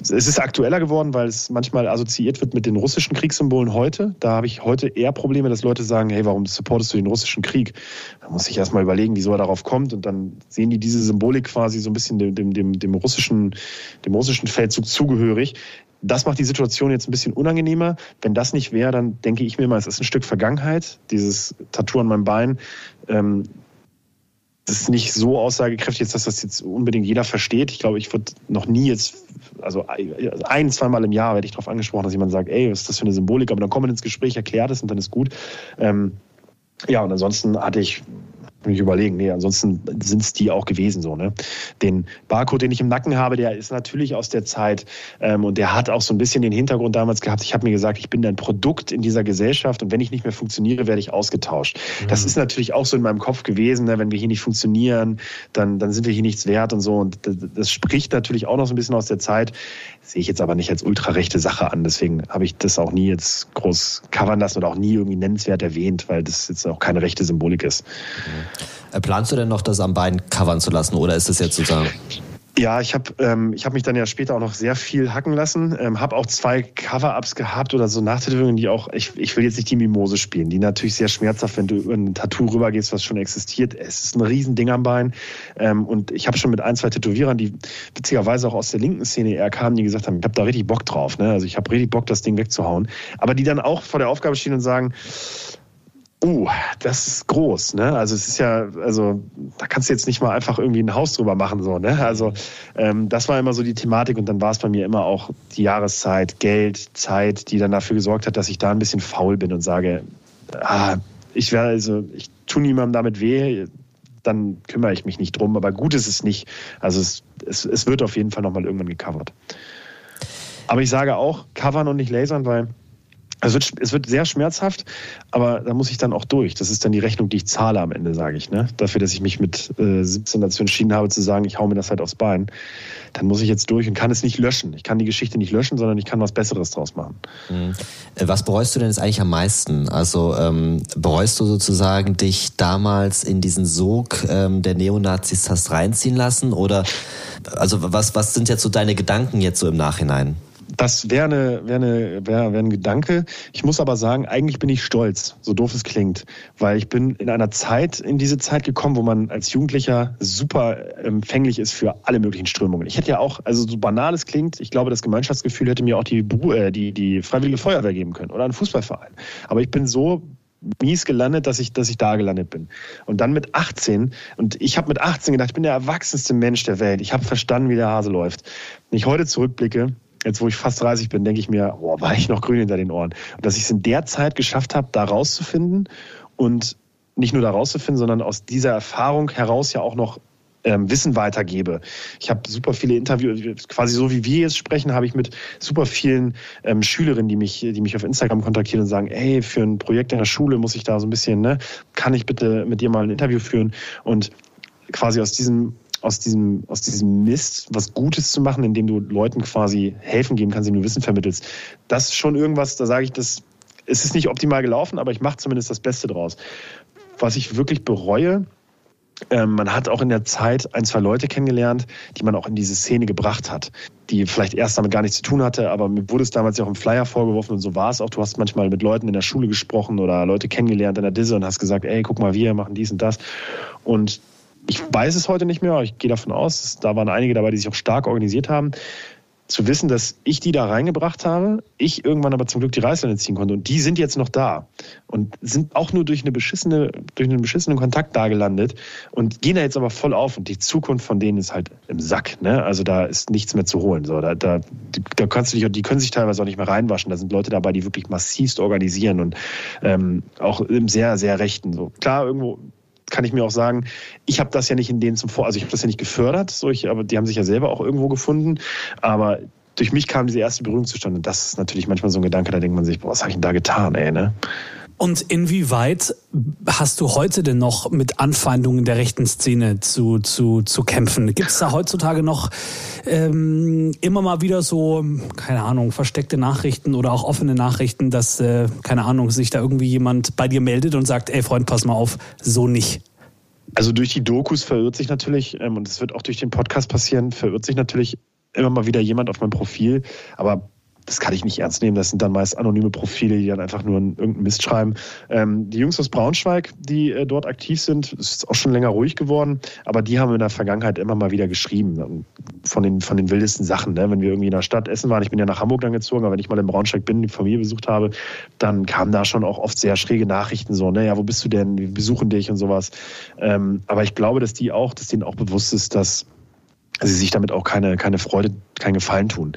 es ist aktueller geworden, weil es manchmal assoziiert wird mit den russischen Kriegssymbolen heute. Da habe ich heute eher Probleme, dass Leute sagen, hey, warum supportest du den russischen Krieg? Da muss ich erstmal überlegen, wieso er darauf kommt. Und dann sehen die diese Symbolik quasi so ein bisschen dem, dem, dem, dem russischen, dem russischen Feldzug zugehörig. Das macht die Situation jetzt ein bisschen unangenehmer. Wenn das nicht wäre, dann denke ich mir mal, es ist ein Stück Vergangenheit. Dieses Tattoo an meinem Bein. Ähm, das ist nicht so aussagekräftig, dass das jetzt unbedingt jeder versteht. Ich glaube, ich würde noch nie jetzt, also ein, zweimal im Jahr werde ich darauf angesprochen, dass jemand sagt, ey, was ist das für eine Symbolik? Aber dann kommen wir ins Gespräch, erklärt es und dann ist gut. Ähm, ja, und ansonsten hatte ich mich überlegen, nee, ansonsten sind es die auch gewesen so. Ne? Den Barcode, den ich im Nacken habe, der ist natürlich aus der Zeit ähm, und der hat auch so ein bisschen den Hintergrund damals gehabt. Ich habe mir gesagt, ich bin ein Produkt in dieser Gesellschaft und wenn ich nicht mehr funktioniere, werde ich ausgetauscht. Mhm. Das ist natürlich auch so in meinem Kopf gewesen, ne? wenn wir hier nicht funktionieren, dann, dann sind wir hier nichts wert und so. Und das, das spricht natürlich auch noch so ein bisschen aus der Zeit. Sehe ich jetzt aber nicht als ultrarechte Sache an. Deswegen habe ich das auch nie jetzt groß covern lassen oder auch nie irgendwie nennenswert erwähnt, weil das jetzt auch keine rechte Symbolik ist. Mhm. Äh, planst du denn noch, das am Bein covern zu lassen oder ist das jetzt sozusagen? Ja, ich habe ähm, ich hab mich dann ja später auch noch sehr viel hacken lassen. Ähm, habe auch zwei Cover-Ups gehabt oder so Nachtätowierungen, die auch, ich, ich will jetzt nicht die Mimose spielen, die natürlich sehr schmerzhaft, wenn du über ein Tattoo rübergehst, was schon existiert. Es ist ein Riesending am Bein. Ähm, und ich habe schon mit ein, zwei Tätowierern, die witzigerweise auch aus der linken Szene eher kamen, die gesagt haben, ich habe da richtig Bock drauf. Ne? Also ich habe richtig Bock, das Ding wegzuhauen. Aber die dann auch vor der Aufgabe stehen und sagen, Uh, das ist groß, ne? Also es ist ja, also da kannst du jetzt nicht mal einfach irgendwie ein Haus drüber machen, so, ne? Also ähm, das war immer so die Thematik und dann war es bei mir immer auch die Jahreszeit, Geld, Zeit, die dann dafür gesorgt hat, dass ich da ein bisschen faul bin und sage, ah, ich werde also, ich tue niemandem damit weh, dann kümmere ich mich nicht drum, aber gut ist es nicht. Also es, es, es wird auf jeden Fall nochmal irgendwann gecovert. Aber ich sage auch, covern und nicht lasern, weil es wird, es wird sehr schmerzhaft, aber da muss ich dann auch durch. Das ist dann die Rechnung, die ich zahle am Ende, sage ich. Ne? Dafür, dass ich mich mit äh, 17 dazu entschieden habe, zu sagen, ich hau mir das halt aufs Bein, dann muss ich jetzt durch und kann es nicht löschen. Ich kann die Geschichte nicht löschen, sondern ich kann was Besseres draus machen. Mhm. Äh, was bereust du denn jetzt eigentlich am meisten? Also ähm, bereust du sozusagen, dich damals in diesen Sog ähm, der Neonazis hast reinziehen lassen? Oder also was, was sind jetzt so deine Gedanken jetzt so im Nachhinein? Das wäre eine, wär eine, wär, wär ein Gedanke. Ich muss aber sagen, eigentlich bin ich stolz, so doof es klingt, weil ich bin in einer Zeit, in diese Zeit gekommen, wo man als Jugendlicher super empfänglich ist für alle möglichen Strömungen. Ich hätte ja auch, also so banal es klingt, ich glaube, das Gemeinschaftsgefühl hätte mir auch die, äh, die, die Freiwillige Feuerwehr geben können oder ein Fußballverein. Aber ich bin so mies gelandet, dass ich, dass ich da gelandet bin. Und dann mit 18, und ich habe mit 18 gedacht, ich bin der erwachsenste Mensch der Welt. Ich habe verstanden, wie der Hase läuft. Wenn ich heute zurückblicke, jetzt wo ich fast 30 bin, denke ich mir, oh, war ich noch grün hinter den Ohren. Und dass ich es in der Zeit geschafft habe, da rauszufinden und nicht nur da rauszufinden, sondern aus dieser Erfahrung heraus ja auch noch ähm, Wissen weitergebe. Ich habe super viele Interviews, quasi so wie wir jetzt sprechen, habe ich mit super vielen ähm, Schülerinnen, die mich, die mich auf Instagram kontaktieren und sagen, hey, für ein Projekt in der Schule muss ich da so ein bisschen, ne, kann ich bitte mit dir mal ein Interview führen? Und quasi aus diesem aus diesem, aus diesem Mist was Gutes zu machen, indem du Leuten quasi helfen geben kannst, indem du Wissen vermittelst. Das ist schon irgendwas, da sage ich, das, es ist nicht optimal gelaufen, aber ich mache zumindest das Beste draus. Was ich wirklich bereue, ähm, man hat auch in der Zeit ein, zwei Leute kennengelernt, die man auch in diese Szene gebracht hat, die vielleicht erst damit gar nichts zu tun hatte, aber mir wurde es damals ja auch im Flyer vorgeworfen und so war es auch. Du hast manchmal mit Leuten in der Schule gesprochen oder Leute kennengelernt in der Disse und hast gesagt, ey, guck mal, wir machen dies und das. Und ich weiß es heute nicht mehr, aber ich gehe davon aus, da waren einige dabei, die sich auch stark organisiert haben. zu wissen, dass ich die da reingebracht habe, ich irgendwann aber zum Glück die Reißleine ziehen konnte und die sind jetzt noch da und sind auch nur durch eine beschissene, durch einen beschissenen Kontakt da gelandet und gehen da jetzt aber voll auf und die Zukunft von denen ist halt im Sack, ne? Also da ist nichts mehr zu holen, so da, da, da kannst du dich, die können sich teilweise auch nicht mehr reinwaschen. Da sind Leute dabei, die wirklich massivst organisieren und ähm, auch im sehr, sehr rechten. So klar irgendwo kann ich mir auch sagen, ich habe das ja nicht in denen zum Vor, also ich habe das ja nicht gefördert, so ich, aber die haben sich ja selber auch irgendwo gefunden. Aber durch mich kam diese erste Berührung zustande. Und das ist natürlich manchmal so ein Gedanke, da denkt man sich, boah, was habe ich denn da getan, ey, ne? Und inwieweit hast du heute denn noch mit Anfeindungen der rechten Szene zu, zu, zu kämpfen? Gibt es da heutzutage noch ähm, immer mal wieder so, keine Ahnung, versteckte Nachrichten oder auch offene Nachrichten, dass, äh, keine Ahnung, sich da irgendwie jemand bei dir meldet und sagt, ey Freund, pass mal auf, so nicht? Also durch die Dokus verirrt sich natürlich, ähm, und es wird auch durch den Podcast passieren, verirrt sich natürlich immer mal wieder jemand auf mein Profil. Aber das kann ich nicht ernst nehmen. Das sind dann meist anonyme Profile, die dann einfach nur irgendeinen Mist schreiben. Ähm, die Jungs aus Braunschweig, die äh, dort aktiv sind, ist auch schon länger ruhig geworden, aber die haben in der Vergangenheit immer mal wieder geschrieben von den, von den wildesten Sachen. Ne? Wenn wir irgendwie in der Stadt essen waren, ich bin ja nach Hamburg dann gezogen, aber wenn ich mal in Braunschweig bin, die Familie besucht habe, dann kamen da schon auch oft sehr schräge Nachrichten so, naja, ne? wo bist du denn? Wir besuchen dich und sowas. Ähm, aber ich glaube, dass die auch, dass denen auch bewusst ist, dass sie sich damit auch keine, keine Freude, keinen Gefallen tun.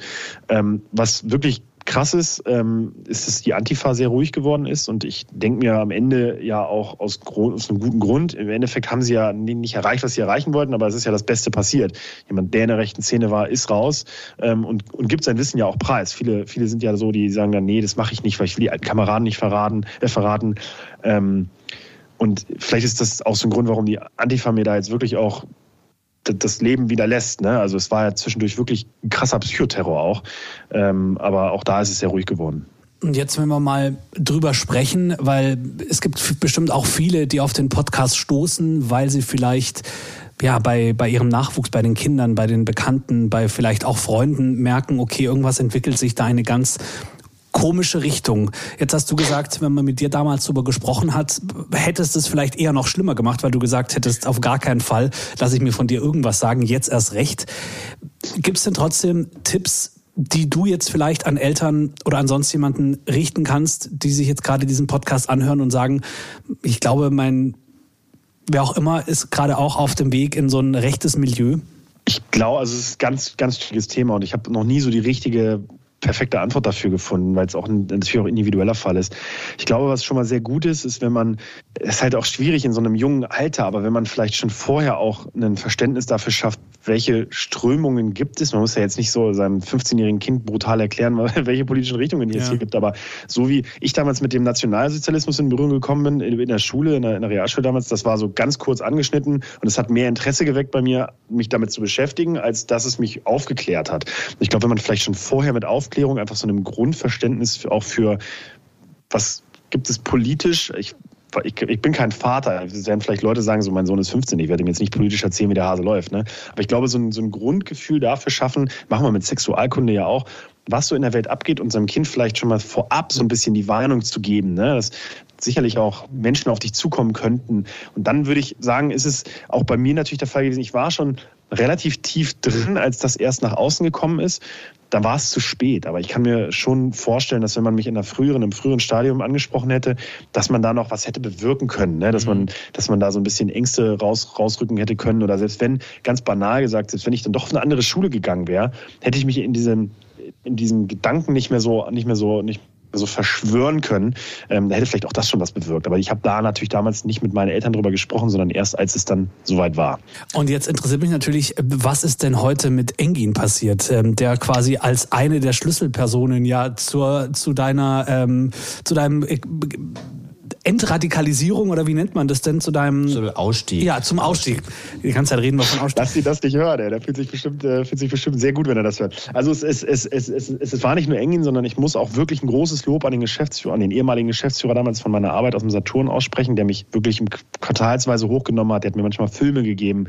Ähm, was wirklich krass ist, ähm, ist, dass die Antifa sehr ruhig geworden ist und ich denke mir am Ende ja auch aus, aus, einem guten Grund. Im Endeffekt haben sie ja nicht erreicht, was sie erreichen wollten, aber es ist ja das Beste passiert. Jemand, der in der rechten Szene war, ist raus ähm, und, und gibt sein Wissen ja auch preis. Viele, viele sind ja so, die sagen dann, nee, das mache ich nicht, weil ich will die alten Kameraden nicht verraten. Äh, verraten. Ähm, und vielleicht ist das auch so ein Grund, warum die Antifa mir da jetzt wirklich auch das Leben wieder lässt. Ne? Also es war ja zwischendurch wirklich ein krasser Psychoterror auch. Ähm, aber auch da ist es sehr ruhig geworden. Und jetzt, wenn wir mal drüber sprechen, weil es gibt bestimmt auch viele, die auf den Podcast stoßen, weil sie vielleicht ja, bei, bei ihrem Nachwuchs, bei den Kindern, bei den Bekannten, bei vielleicht auch Freunden merken, okay, irgendwas entwickelt sich da eine ganz komische Richtung. Jetzt hast du gesagt, wenn man mit dir damals darüber gesprochen hat, hättest es vielleicht eher noch schlimmer gemacht, weil du gesagt hättest, auf gar keinen Fall lasse ich mir von dir irgendwas sagen, jetzt erst recht. Gibt es denn trotzdem Tipps, die du jetzt vielleicht an Eltern oder an sonst jemanden richten kannst, die sich jetzt gerade diesen Podcast anhören und sagen, ich glaube, mein, wer auch immer, ist gerade auch auf dem Weg in so ein rechtes Milieu? Ich glaube, also es ist ein ganz, ganz schwieriges Thema und ich habe noch nie so die richtige perfekte Antwort dafür gefunden, weil es auch ein, natürlich auch individueller Fall ist. Ich glaube, was schon mal sehr gut ist, ist, wenn man, es ist halt auch schwierig in so einem jungen Alter, aber wenn man vielleicht schon vorher auch ein Verständnis dafür schafft, welche Strömungen gibt es. Man muss ja jetzt nicht so seinem 15-jährigen Kind brutal erklären, welche politischen Richtungen es ja. hier gibt, aber so wie ich damals mit dem Nationalsozialismus in Berührung gekommen bin, in der Schule, in der, in der Realschule damals, das war so ganz kurz angeschnitten und es hat mehr Interesse geweckt bei mir, mich damit zu beschäftigen, als dass es mich aufgeklärt hat. Ich glaube, wenn man vielleicht schon vorher mit Aufklärung einfach so einem Grundverständnis auch für was gibt es politisch, ich ich, ich, bin kein Vater. Es werden vielleicht Leute sagen, so mein Sohn ist 15, ich werde ihm jetzt nicht politisch erzählen, wie der Hase läuft. Ne? Aber ich glaube, so ein, so ein Grundgefühl dafür schaffen, machen wir mit Sexualkunde ja auch, was so in der Welt abgeht, unserem Kind vielleicht schon mal vorab so ein bisschen die Warnung zu geben, ne? dass sicherlich auch Menschen auf dich zukommen könnten. Und dann würde ich sagen, ist es auch bei mir natürlich der Fall gewesen, ich war schon relativ tief drin, als das erst nach außen gekommen ist da war es zu spät. Aber ich kann mir schon vorstellen, dass wenn man mich in einer früheren, im früheren Stadium angesprochen hätte, dass man da noch was hätte bewirken können, ne? dass mhm. man, dass man da so ein bisschen Ängste raus, rausrücken hätte können oder selbst wenn, ganz banal gesagt, selbst wenn ich dann doch auf eine andere Schule gegangen wäre, hätte ich mich in diesem, in diesem Gedanken nicht mehr so, nicht mehr so, nicht so verschwören können, ähm, da hätte vielleicht auch das schon was bewirkt. Aber ich habe da natürlich damals nicht mit meinen Eltern drüber gesprochen, sondern erst als es dann soweit war. Und jetzt interessiert mich natürlich, was ist denn heute mit Engin passiert, ähm, der quasi als eine der Schlüsselpersonen ja zur, zu deiner, ähm, zu deinem äh, Entradikalisierung oder wie nennt man das denn zu deinem zum Ausstieg? Ja, zum Ausstieg. Die ganze Zeit reden wir von Ausstieg. Lass sie das nicht hören, der fühlt sich bestimmt, äh, fühlt sich bestimmt sehr gut, wenn er das hört. Also es, es, es, es, es, es war nicht nur Engin, sondern ich muss auch wirklich ein großes Lob an den Geschäftsführer, an den ehemaligen Geschäftsführer damals von meiner Arbeit aus dem Saturn aussprechen, der mich wirklich quartalsweise hochgenommen hat. Der hat mir manchmal Filme gegeben.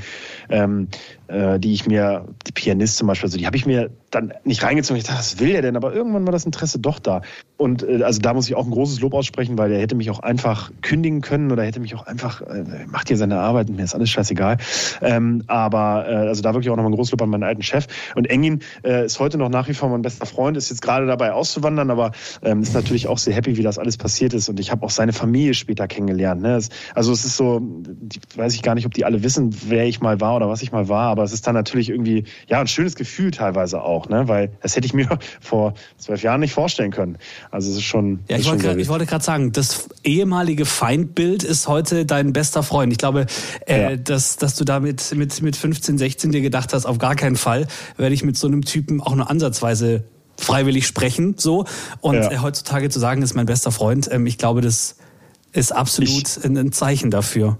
Ähm, äh, die ich mir, die Pianist zum Beispiel, also die habe ich mir dann nicht reingezogen. Ich dachte, was will der denn? Aber irgendwann war das Interesse doch da. Und äh, also da muss ich auch ein großes Lob aussprechen, weil der hätte mich auch einfach kündigen können oder hätte mich auch einfach, äh, macht hier seine Arbeit und mir ist alles scheißegal. Ähm, aber äh, also da wirklich auch nochmal ein großes Lob an meinen alten Chef. Und Engin äh, ist heute noch nach wie vor mein bester Freund, ist jetzt gerade dabei auszuwandern, aber ähm, ist natürlich auch sehr happy, wie das alles passiert ist. Und ich habe auch seine Familie später kennengelernt. Ne? Also es ist so, die, weiß ich gar nicht, ob die alle wissen, wer ich mal war oder was ich mal war, aber es ist dann natürlich irgendwie, ja, ein schönes Gefühl teilweise auch, ne? weil das hätte ich mir vor zwölf Jahren nicht vorstellen können. Also es ist schon. Ja, ich, wollte, schon grad, ich wollte gerade sagen, das ehemalige Feindbild ist heute dein bester Freund. Ich glaube, äh, ja. dass, dass du da mit, mit, mit 15, 16 dir gedacht hast, auf gar keinen Fall werde ich mit so einem Typen auch nur ansatzweise freiwillig sprechen. so Und ja. äh, heutzutage zu sagen, ist mein bester Freund, ähm, ich glaube, das ist absolut ich, ein Zeichen dafür.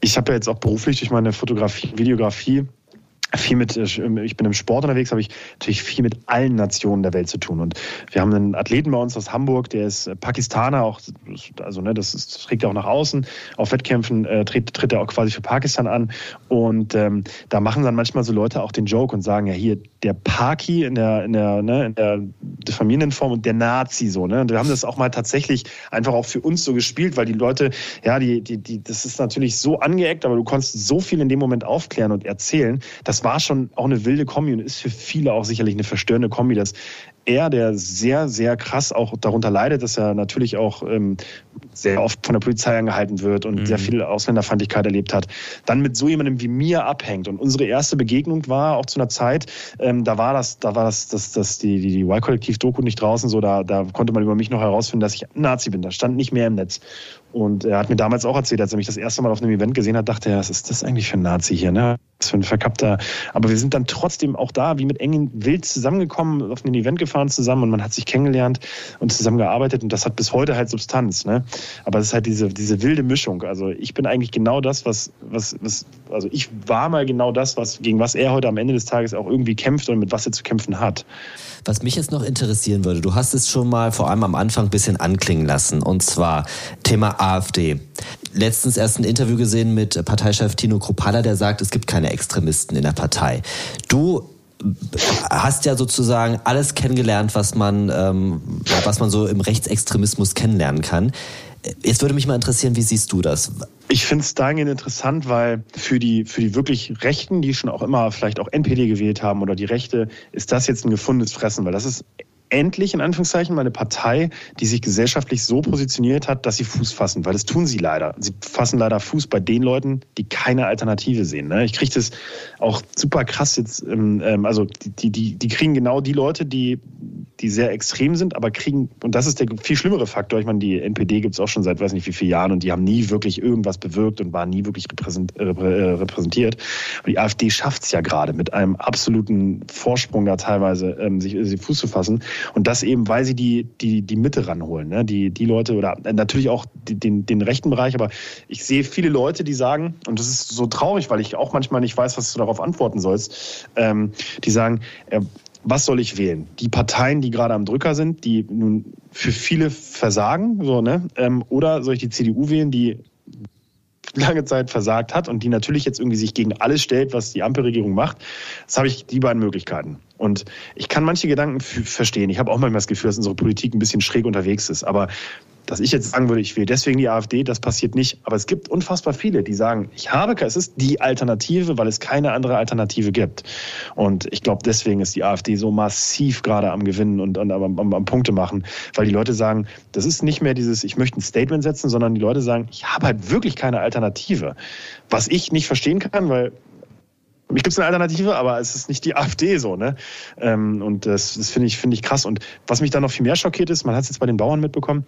Ich habe ja jetzt auch beruflich durch meine Fotografie, Videografie viel mit, äh, ich bin im Sport unterwegs, habe ich natürlich viel mit allen Nationen der Welt zu tun. Und wir haben einen Athleten bei uns aus Hamburg, der ist äh, Pakistaner, auch, also ne, das, ist, das trägt er auch nach außen. Auf Wettkämpfen äh, tritt, tritt er auch quasi für Pakistan an. Und ähm, da machen dann manchmal so Leute auch den Joke und sagen, ja, hier, der Paki in der, in der, ne, in der Familienform und der Nazi so. Ne? Und wir haben das auch mal tatsächlich einfach auch für uns so gespielt, weil die Leute, ja, die, die, die, das ist natürlich so angeeckt, aber du konntest so viel in dem Moment aufklären und erzählen, das war schon auch eine wilde Kombi und ist für viele auch sicherlich eine verstörende Kombi, dass er, der sehr, sehr krass auch darunter leidet, dass er natürlich auch ähm, sehr oft von der Polizei angehalten wird und mhm. sehr viel Ausländerfeindlichkeit erlebt hat, dann mit so jemandem wie mir abhängt. Und unsere erste Begegnung war auch zu einer Zeit, ähm, da war das, da war das, das, das die, die, die Y-Kollektiv-Doku nicht draußen, so da, da konnte man über mich noch herausfinden, dass ich ein Nazi bin. Das stand nicht mehr im Netz. Und er hat mir damals auch erzählt, als er mich das erste Mal auf einem Event gesehen hat, dachte er, was ist das eigentlich für ein Nazi hier, ne? Was für ein verkappter. Aber wir sind dann trotzdem auch da, wie mit engen Wild zusammengekommen, auf ein Event gefahren zusammen und man hat sich kennengelernt und zusammengearbeitet und das hat bis heute halt Substanz, ne? Aber es ist halt diese, diese wilde Mischung. Also ich bin eigentlich genau das, was, was, was, also ich war mal genau das, was, gegen was er heute am Ende des Tages auch irgendwie kämpft und mit was er zu kämpfen hat. Was mich jetzt noch interessieren würde, du hast es schon mal vor allem am Anfang ein bisschen anklingen lassen, und zwar Thema AfD. Letztens erst ein Interview gesehen mit Parteichef Tino Kropala, der sagt, es gibt keine Extremisten in der Partei. Du hast ja sozusagen alles kennengelernt, was man, ähm, was man so im Rechtsextremismus kennenlernen kann. Jetzt würde mich mal interessieren, wie siehst du das? Ich finde es dahingehend interessant, weil für die, für die wirklich Rechten, die schon auch immer vielleicht auch NPD gewählt haben oder die Rechte, ist das jetzt ein gefundenes Fressen, weil das ist endlich in Anführungszeichen mal eine Partei, die sich gesellschaftlich so positioniert hat, dass sie Fuß fassen, weil das tun sie leider. Sie fassen leider Fuß bei den Leuten, die keine Alternative sehen. Ne? Ich kriege das auch super krass jetzt, ähm, ähm, also die, die, die kriegen genau die Leute, die, die sehr extrem sind, aber kriegen, und das ist der viel schlimmere Faktor, ich meine, die NPD gibt es auch schon seit weiß nicht wie vielen Jahren und die haben nie wirklich irgendwas bewirkt und waren nie wirklich äh, äh, repräsentiert. Aber die AfD schafft es ja gerade mit einem absoluten Vorsprung da teilweise, ähm, sich, sich Fuß zu fassen. Und das eben, weil sie die, die, die Mitte ranholen. Ne? Die, die Leute oder natürlich auch den, den rechten Bereich. Aber ich sehe viele Leute, die sagen, und das ist so traurig, weil ich auch manchmal nicht weiß, was du darauf antworten sollst, ähm, die sagen, äh, was soll ich wählen? Die Parteien, die gerade am Drücker sind, die nun für viele versagen, so, ne? Ähm, oder soll ich die CDU wählen, die lange Zeit versagt hat und die natürlich jetzt irgendwie sich gegen alles stellt, was die Ampelregierung macht. Das habe ich die beiden Möglichkeiten. Und ich kann manche Gedanken verstehen. Ich habe auch manchmal das Gefühl, dass unsere Politik ein bisschen schräg unterwegs ist. Aber dass ich jetzt sagen würde, ich will deswegen die AfD, das passiert nicht. Aber es gibt unfassbar viele, die sagen, ich habe, es ist die Alternative, weil es keine andere Alternative gibt. Und ich glaube, deswegen ist die AfD so massiv gerade am Gewinnen und, und am, am, am Punkte machen, weil die Leute sagen, das ist nicht mehr dieses, ich möchte ein Statement setzen, sondern die Leute sagen, ich habe halt wirklich keine Alternative. Was ich nicht verstehen kann, weil mich gibt es eine Alternative, aber es ist nicht die AfD so, ne? Ähm, und das, das finde ich, finde ich krass. Und was mich dann noch viel mehr schockiert ist, man hat es jetzt bei den Bauern mitbekommen,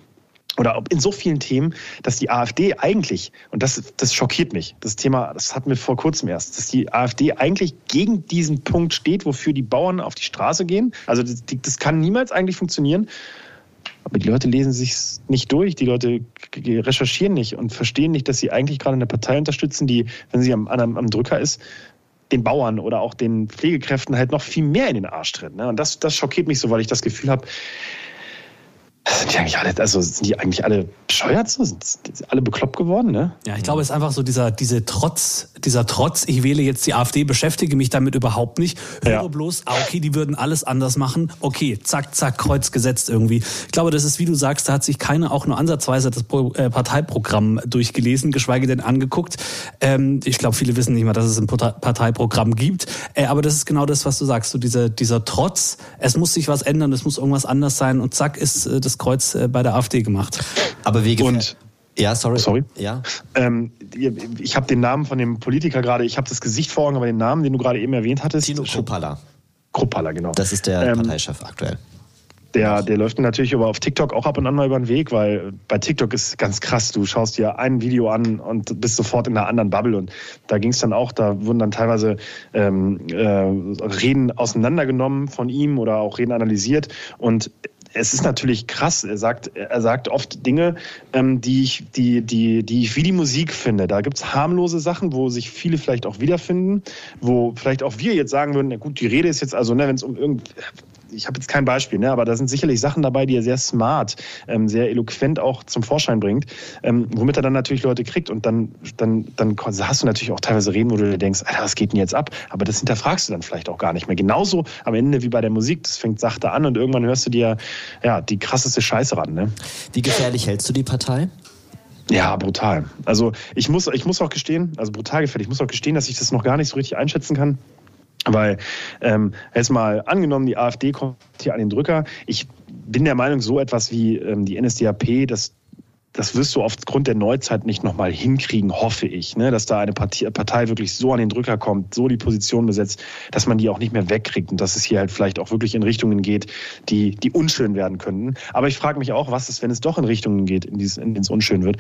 oder in so vielen Themen, dass die AfD eigentlich, und das, das schockiert mich, das Thema, das hatten wir vor kurzem erst, dass die AfD eigentlich gegen diesen Punkt steht, wofür die Bauern auf die Straße gehen. Also das, das kann niemals eigentlich funktionieren. Aber die Leute lesen sich nicht durch, die Leute recherchieren nicht und verstehen nicht, dass sie eigentlich gerade eine Partei unterstützen, die, wenn sie am, am, am Drücker ist, den Bauern oder auch den Pflegekräften halt noch viel mehr in den Arsch tritt. Ne? Und das, das schockiert mich so, weil ich das Gefühl habe, sind die eigentlich alle, also sind die eigentlich alle bescheuert so? Sind alle bekloppt geworden, ne? Ja, ich glaube, es ist einfach so dieser, diese Trotz, dieser Trotz, ich wähle jetzt die AfD, beschäftige mich damit überhaupt nicht, höre ja. bloß, ah, okay, die würden alles anders machen, okay, zack, zack, Kreuz gesetzt irgendwie. Ich glaube, das ist, wie du sagst, da hat sich keiner auch nur ansatzweise das äh, Parteiprogramm durchgelesen, geschweige denn angeguckt. Ähm, ich glaube, viele wissen nicht mal, dass es ein Parteiprogramm gibt, äh, aber das ist genau das, was du sagst, so dieser, dieser Trotz, es muss sich was ändern, es muss irgendwas anders sein und zack ist äh, das Kreuz bei der AfD gemacht. Aber wie und ja, sorry. Sorry. Ja. Ähm, ich habe den Namen von dem Politiker gerade, ich habe das Gesicht vor Augen, aber den Namen, den du gerade eben erwähnt hattest. Tino Kruppalla. Kruppalla, genau. Das ist der ähm, Parteichef aktuell. Der, der läuft natürlich aber auf TikTok auch ab und an mal über den Weg, weil bei TikTok ist ganz krass. Du schaust dir ein Video an und bist sofort in einer anderen Bubble. Und da ging es dann auch, da wurden dann teilweise ähm, äh, Reden auseinandergenommen von ihm oder auch Reden analysiert. Und es ist natürlich krass. Er sagt, er sagt oft Dinge, ähm, die, ich, die, die, die ich wie die Musik finde. Da gibt es harmlose Sachen, wo sich viele vielleicht auch wiederfinden, wo vielleicht auch wir jetzt sagen würden, na gut, die Rede ist jetzt also, ne, wenn es um irgend ich habe jetzt kein Beispiel, ne, aber da sind sicherlich Sachen dabei, die er sehr smart, ähm, sehr eloquent auch zum Vorschein bringt, ähm, womit er dann natürlich Leute kriegt. Und dann, dann, dann hast du natürlich auch teilweise Reden, wo du dir denkst, Alter, was geht denn jetzt ab? Aber das hinterfragst du dann vielleicht auch gar nicht mehr. Genauso am Ende wie bei der Musik, das fängt sachte an und irgendwann hörst du dir ja, die krasseste Scheiße ran. Ne? Wie gefährlich hältst du die Partei? Ja, brutal. Also ich muss, ich muss auch gestehen, also brutal gefährlich, ich muss auch gestehen, dass ich das noch gar nicht so richtig einschätzen kann. Weil ähm, jetzt mal angenommen, die AfD kommt hier an den Drücker. Ich bin der Meinung, so etwas wie ähm, die NSDAP, das, das wirst du aufgrund der Neuzeit nicht nochmal hinkriegen, hoffe ich. Ne? Dass da eine Partei, Partei wirklich so an den Drücker kommt, so die Position besetzt, dass man die auch nicht mehr wegkriegt und dass es hier halt vielleicht auch wirklich in Richtungen geht, die, die unschön werden könnten. Aber ich frage mich auch, was ist, wenn es doch in Richtungen geht, in, denen es unschön wird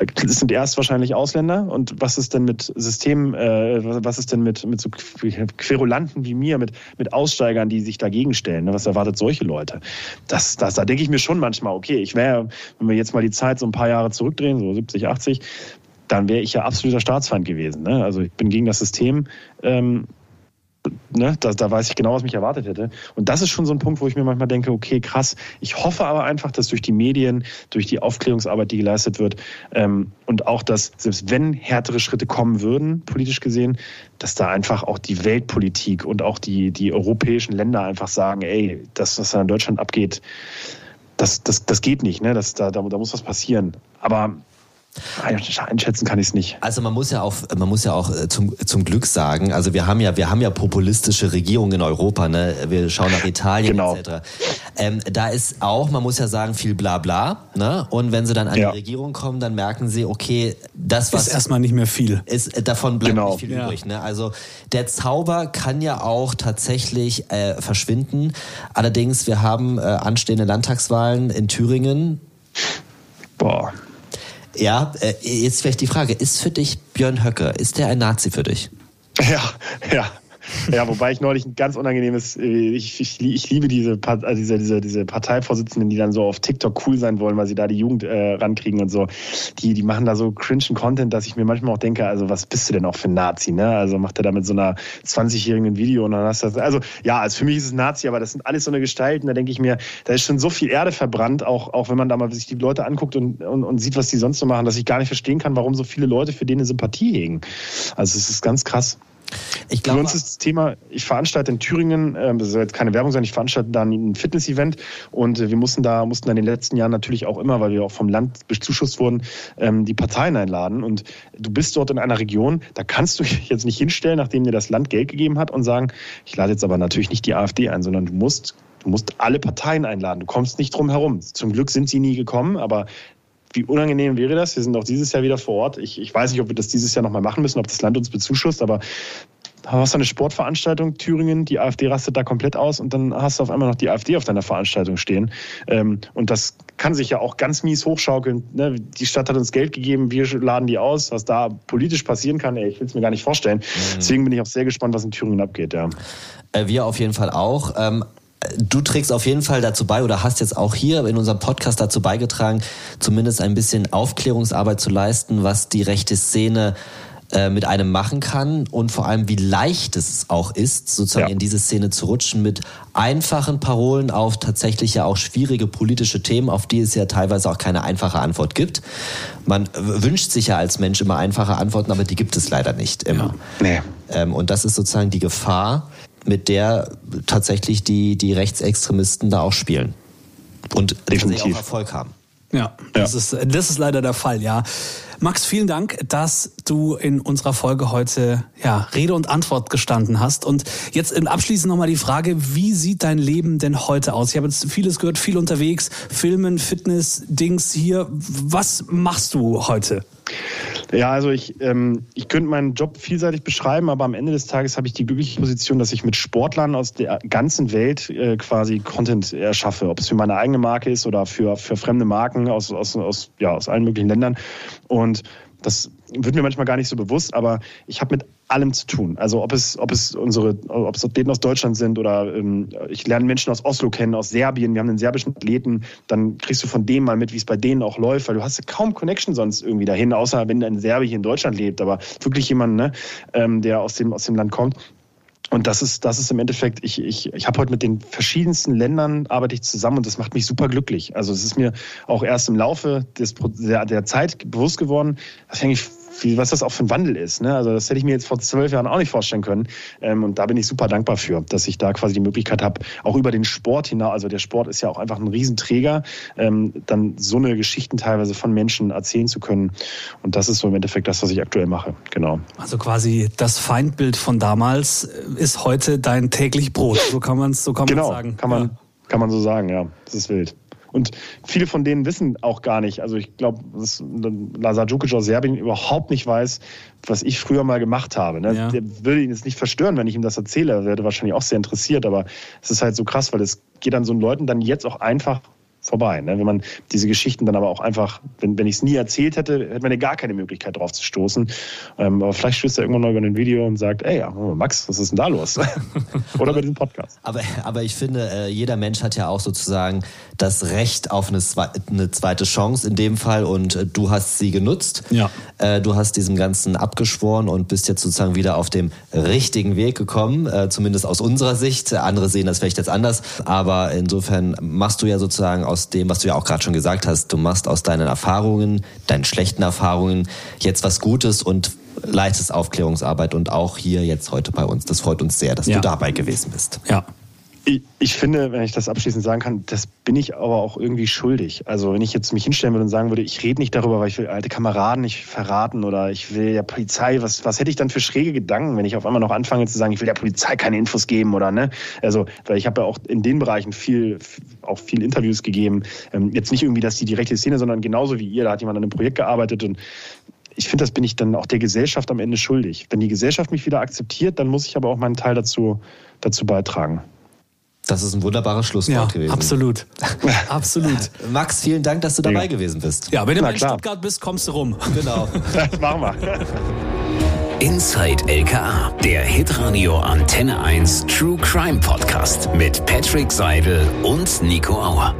es sind erst wahrscheinlich Ausländer und was ist denn mit Systemen, äh, was ist denn mit, mit so Querulanten wie mir, mit, mit Aussteigern, die sich dagegen stellen? Ne? Was erwartet solche Leute? Das, das, da denke ich mir schon manchmal, okay, ich wäre, wenn wir jetzt mal die Zeit so ein paar Jahre zurückdrehen, so 70, 80, dann wäre ich ja absoluter Staatsfeind gewesen. Ne? Also ich bin gegen das System. Ähm, ne, da, da weiß ich genau, was mich erwartet hätte. Und das ist schon so ein Punkt, wo ich mir manchmal denke, okay, krass. Ich hoffe aber einfach, dass durch die Medien, durch die Aufklärungsarbeit, die geleistet wird, ähm, und auch, dass selbst wenn härtere Schritte kommen würden, politisch gesehen, dass da einfach auch die Weltpolitik und auch die, die europäischen Länder einfach sagen, ey, das, was da in Deutschland abgeht, das, das, das geht nicht, ne? Das, da, da, da muss was passieren. Aber Einschätzen kann ich es nicht. Also man muss ja auch, man muss ja auch äh, zum, zum Glück sagen, also wir haben ja, wir haben ja populistische Regierungen in Europa, ne? Wir schauen nach Italien genau. etc. Ähm, da ist auch, man muss ja sagen, viel Blabla, ne? Und wenn sie dann an ja. die Regierung kommen, dann merken sie, okay, das was ist erstmal nicht mehr viel. Ist äh, davon bleibt genau. nicht viel ja. übrig. Ne? Also der Zauber kann ja auch tatsächlich äh, verschwinden. Allerdings, wir haben äh, anstehende Landtagswahlen in Thüringen. Boah. Ja, äh, jetzt vielleicht die Frage, ist für dich Björn Höcke, ist der ein Nazi für dich? Ja, ja. Ja, wobei ich neulich ein ganz unangenehmes, äh, ich, ich, ich liebe diese, also diese, diese, diese Parteivorsitzenden, die dann so auf TikTok cool sein wollen, weil sie da die Jugend äh, rankriegen und so. Die, die machen da so cringen Content, dass ich mir manchmal auch denke, also was bist du denn auch für ein Nazi, ne? Also macht er da mit so einer 20-jährigen Video und dann hast du das, also ja, also für mich ist es Nazi, aber das sind alles so eine Gestalten, da denke ich mir, da ist schon so viel Erde verbrannt, auch, auch wenn man da mal sich die Leute anguckt und, und, und sieht, was die sonst so machen, dass ich gar nicht verstehen kann, warum so viele Leute für den eine Sympathie hegen. Also es ist ganz krass. Ich glaube, Für uns ist das Thema, ich veranstalte in Thüringen, äh, das soll jetzt keine Werbung sein, ich veranstalte da ein Fitness-Event und äh, wir mussten da, mussten da in den letzten Jahren natürlich auch immer, weil wir auch vom Land bezuschusst wurden, ähm, die Parteien einladen. Und du bist dort in einer Region, da kannst du dich jetzt nicht hinstellen, nachdem dir das Land Geld gegeben hat und sagen, ich lade jetzt aber natürlich nicht die AfD ein, sondern du musst Du musst alle Parteien einladen. Du kommst nicht drum herum. Zum Glück sind sie nie gekommen, aber wie unangenehm wäre das? Wir sind auch dieses Jahr wieder vor Ort. Ich, ich weiß nicht, ob wir das dieses Jahr nochmal machen müssen, ob das Land uns bezuschusst, aber hast du eine Sportveranstaltung, Thüringen, die AfD rastet da komplett aus und dann hast du auf einmal noch die AfD auf deiner Veranstaltung stehen. Ähm, und das kann sich ja auch ganz mies hochschaukeln. Ne? Die Stadt hat uns Geld gegeben, wir laden die aus. Was da politisch passieren kann, ey, ich will es mir gar nicht vorstellen. Mhm. Deswegen bin ich auch sehr gespannt, was in Thüringen abgeht. Ja. Äh, wir auf jeden Fall auch. Du trägst auf jeden Fall dazu bei oder hast jetzt auch hier in unserem Podcast dazu beigetragen, zumindest ein bisschen Aufklärungsarbeit zu leisten, was die rechte Szene äh, mit einem machen kann und vor allem wie leicht es auch ist, sozusagen ja. in diese Szene zu rutschen mit einfachen Parolen auf tatsächlich ja auch schwierige politische Themen, auf die es ja teilweise auch keine einfache Antwort gibt. Man wünscht sich ja als Mensch immer einfache Antworten, aber die gibt es leider nicht immer. Ja. Nee. Ähm, und das ist sozusagen die Gefahr, mit der tatsächlich die, die Rechtsextremisten da auch spielen. Und Definitiv. auch Erfolg haben. Ja, das, ja. Ist, das ist leider der Fall, ja. Max, vielen Dank, dass du in unserer Folge heute ja, Rede und Antwort gestanden hast. Und jetzt im abschließend nochmal die Frage, wie sieht dein Leben denn heute aus? Ich habe jetzt vieles gehört, viel unterwegs, Filmen, Fitness, Dings hier. Was machst du heute? Ja, also ich, ähm, ich könnte meinen Job vielseitig beschreiben, aber am Ende des Tages habe ich die glückliche Position, dass ich mit Sportlern aus der ganzen Welt äh, quasi Content erschaffe, ob es für meine eigene Marke ist oder für, für fremde Marken aus, aus, aus, ja, aus allen möglichen Ländern. Und das wird mir manchmal gar nicht so bewusst, aber ich habe mit allem zu tun. Also ob es, ob es unsere, ob es Athleten aus Deutschland sind oder ähm, ich lerne Menschen aus Oslo kennen, aus Serbien, wir haben einen serbischen Athleten, dann kriegst du von dem mal mit, wie es bei denen auch läuft, weil du hast kaum Connection sonst irgendwie dahin, außer wenn ein Serbe hier in Deutschland lebt, aber wirklich jemand, ne, ähm, der aus dem, aus dem Land kommt. Und das ist, das ist im Endeffekt, ich, ich, ich habe heute mit den verschiedensten Ländern arbeite ich zusammen und das macht mich super glücklich. Also es ist mir auch erst im Laufe des, der, der Zeit bewusst geworden, dass ich wie, was das auch für ein Wandel ist. Ne? Also das hätte ich mir jetzt vor zwölf Jahren auch nicht vorstellen können. Ähm, und da bin ich super dankbar für, dass ich da quasi die Möglichkeit habe, auch über den Sport hinaus, also der Sport ist ja auch einfach ein Riesenträger, ähm, dann so eine Geschichten teilweise von Menschen erzählen zu können. Und das ist so im Endeffekt das, was ich aktuell mache. Genau. Also quasi das Feindbild von damals ist heute dein täglich Brot. So kann man es so kann genau, sagen. Kann man, ja. kann man so sagen, ja. Das ist wild. Und viele von denen wissen auch gar nicht. Also ich glaube, dass Lazar Djukic aus Serbien überhaupt nicht weiß, was ich früher mal gemacht habe. Ne? Ja. Der würde ihn jetzt nicht verstören, wenn ich ihm das erzähle. Er wäre wahrscheinlich auch sehr interessiert. Aber es ist halt so krass, weil es geht an so Leuten dann jetzt auch einfach vorbei. Ne? Wenn man diese Geschichten dann aber auch einfach, wenn, wenn ich es nie erzählt hätte, hätte man ja gar keine Möglichkeit drauf zu stoßen. Ähm, aber vielleicht stößt er irgendwann mal über ein Video und sagt, ey, Max, was ist denn da los? Oder bei diesem Podcast. Aber, aber ich finde, äh, jeder Mensch hat ja auch sozusagen das Recht auf eine, eine zweite Chance in dem Fall und äh, du hast sie genutzt. Ja. Äh, du hast diesem Ganzen abgeschworen und bist jetzt sozusagen wieder auf dem richtigen Weg gekommen, zumindest aus unserer Sicht. Andere sehen das vielleicht jetzt anders, aber insofern machst du ja sozusagen aus dem, was du ja auch gerade schon gesagt hast, du machst aus deinen Erfahrungen, deinen schlechten Erfahrungen jetzt was Gutes und leistest Aufklärungsarbeit und auch hier jetzt heute bei uns. Das freut uns sehr, dass ja. du dabei gewesen bist. Ja, ich, ich, finde, wenn ich das abschließend sagen kann, das bin ich aber auch irgendwie schuldig. Also wenn ich jetzt mich hinstellen würde und sagen würde, ich rede nicht darüber, weil ich will alte Kameraden nicht verraten oder ich will der Polizei, was, was hätte ich dann für schräge Gedanken, wenn ich auf einmal noch anfange zu sagen, ich will der Polizei keine Infos geben oder ne? Also, weil ich habe ja auch in den Bereichen viel, auch viel Interviews gegeben. Ähm, jetzt nicht irgendwie, dass die direkte Szene, sondern genauso wie ihr, da hat jemand an einem Projekt gearbeitet und ich finde, das bin ich dann auch der Gesellschaft am Ende schuldig. Wenn die Gesellschaft mich wieder akzeptiert, dann muss ich aber auch meinen Teil dazu, dazu beitragen. Das ist ein wunderbares Schlusswort ja, gewesen. Absolut. absolut. Max, vielen Dank, dass du dabei ja. gewesen bist. Ja, wenn du mal in Stuttgart bist, kommst du rum. Genau. das machen wir. Inside LKA, der Hitradio Antenne 1 True Crime Podcast mit Patrick Seidel und Nico Auer.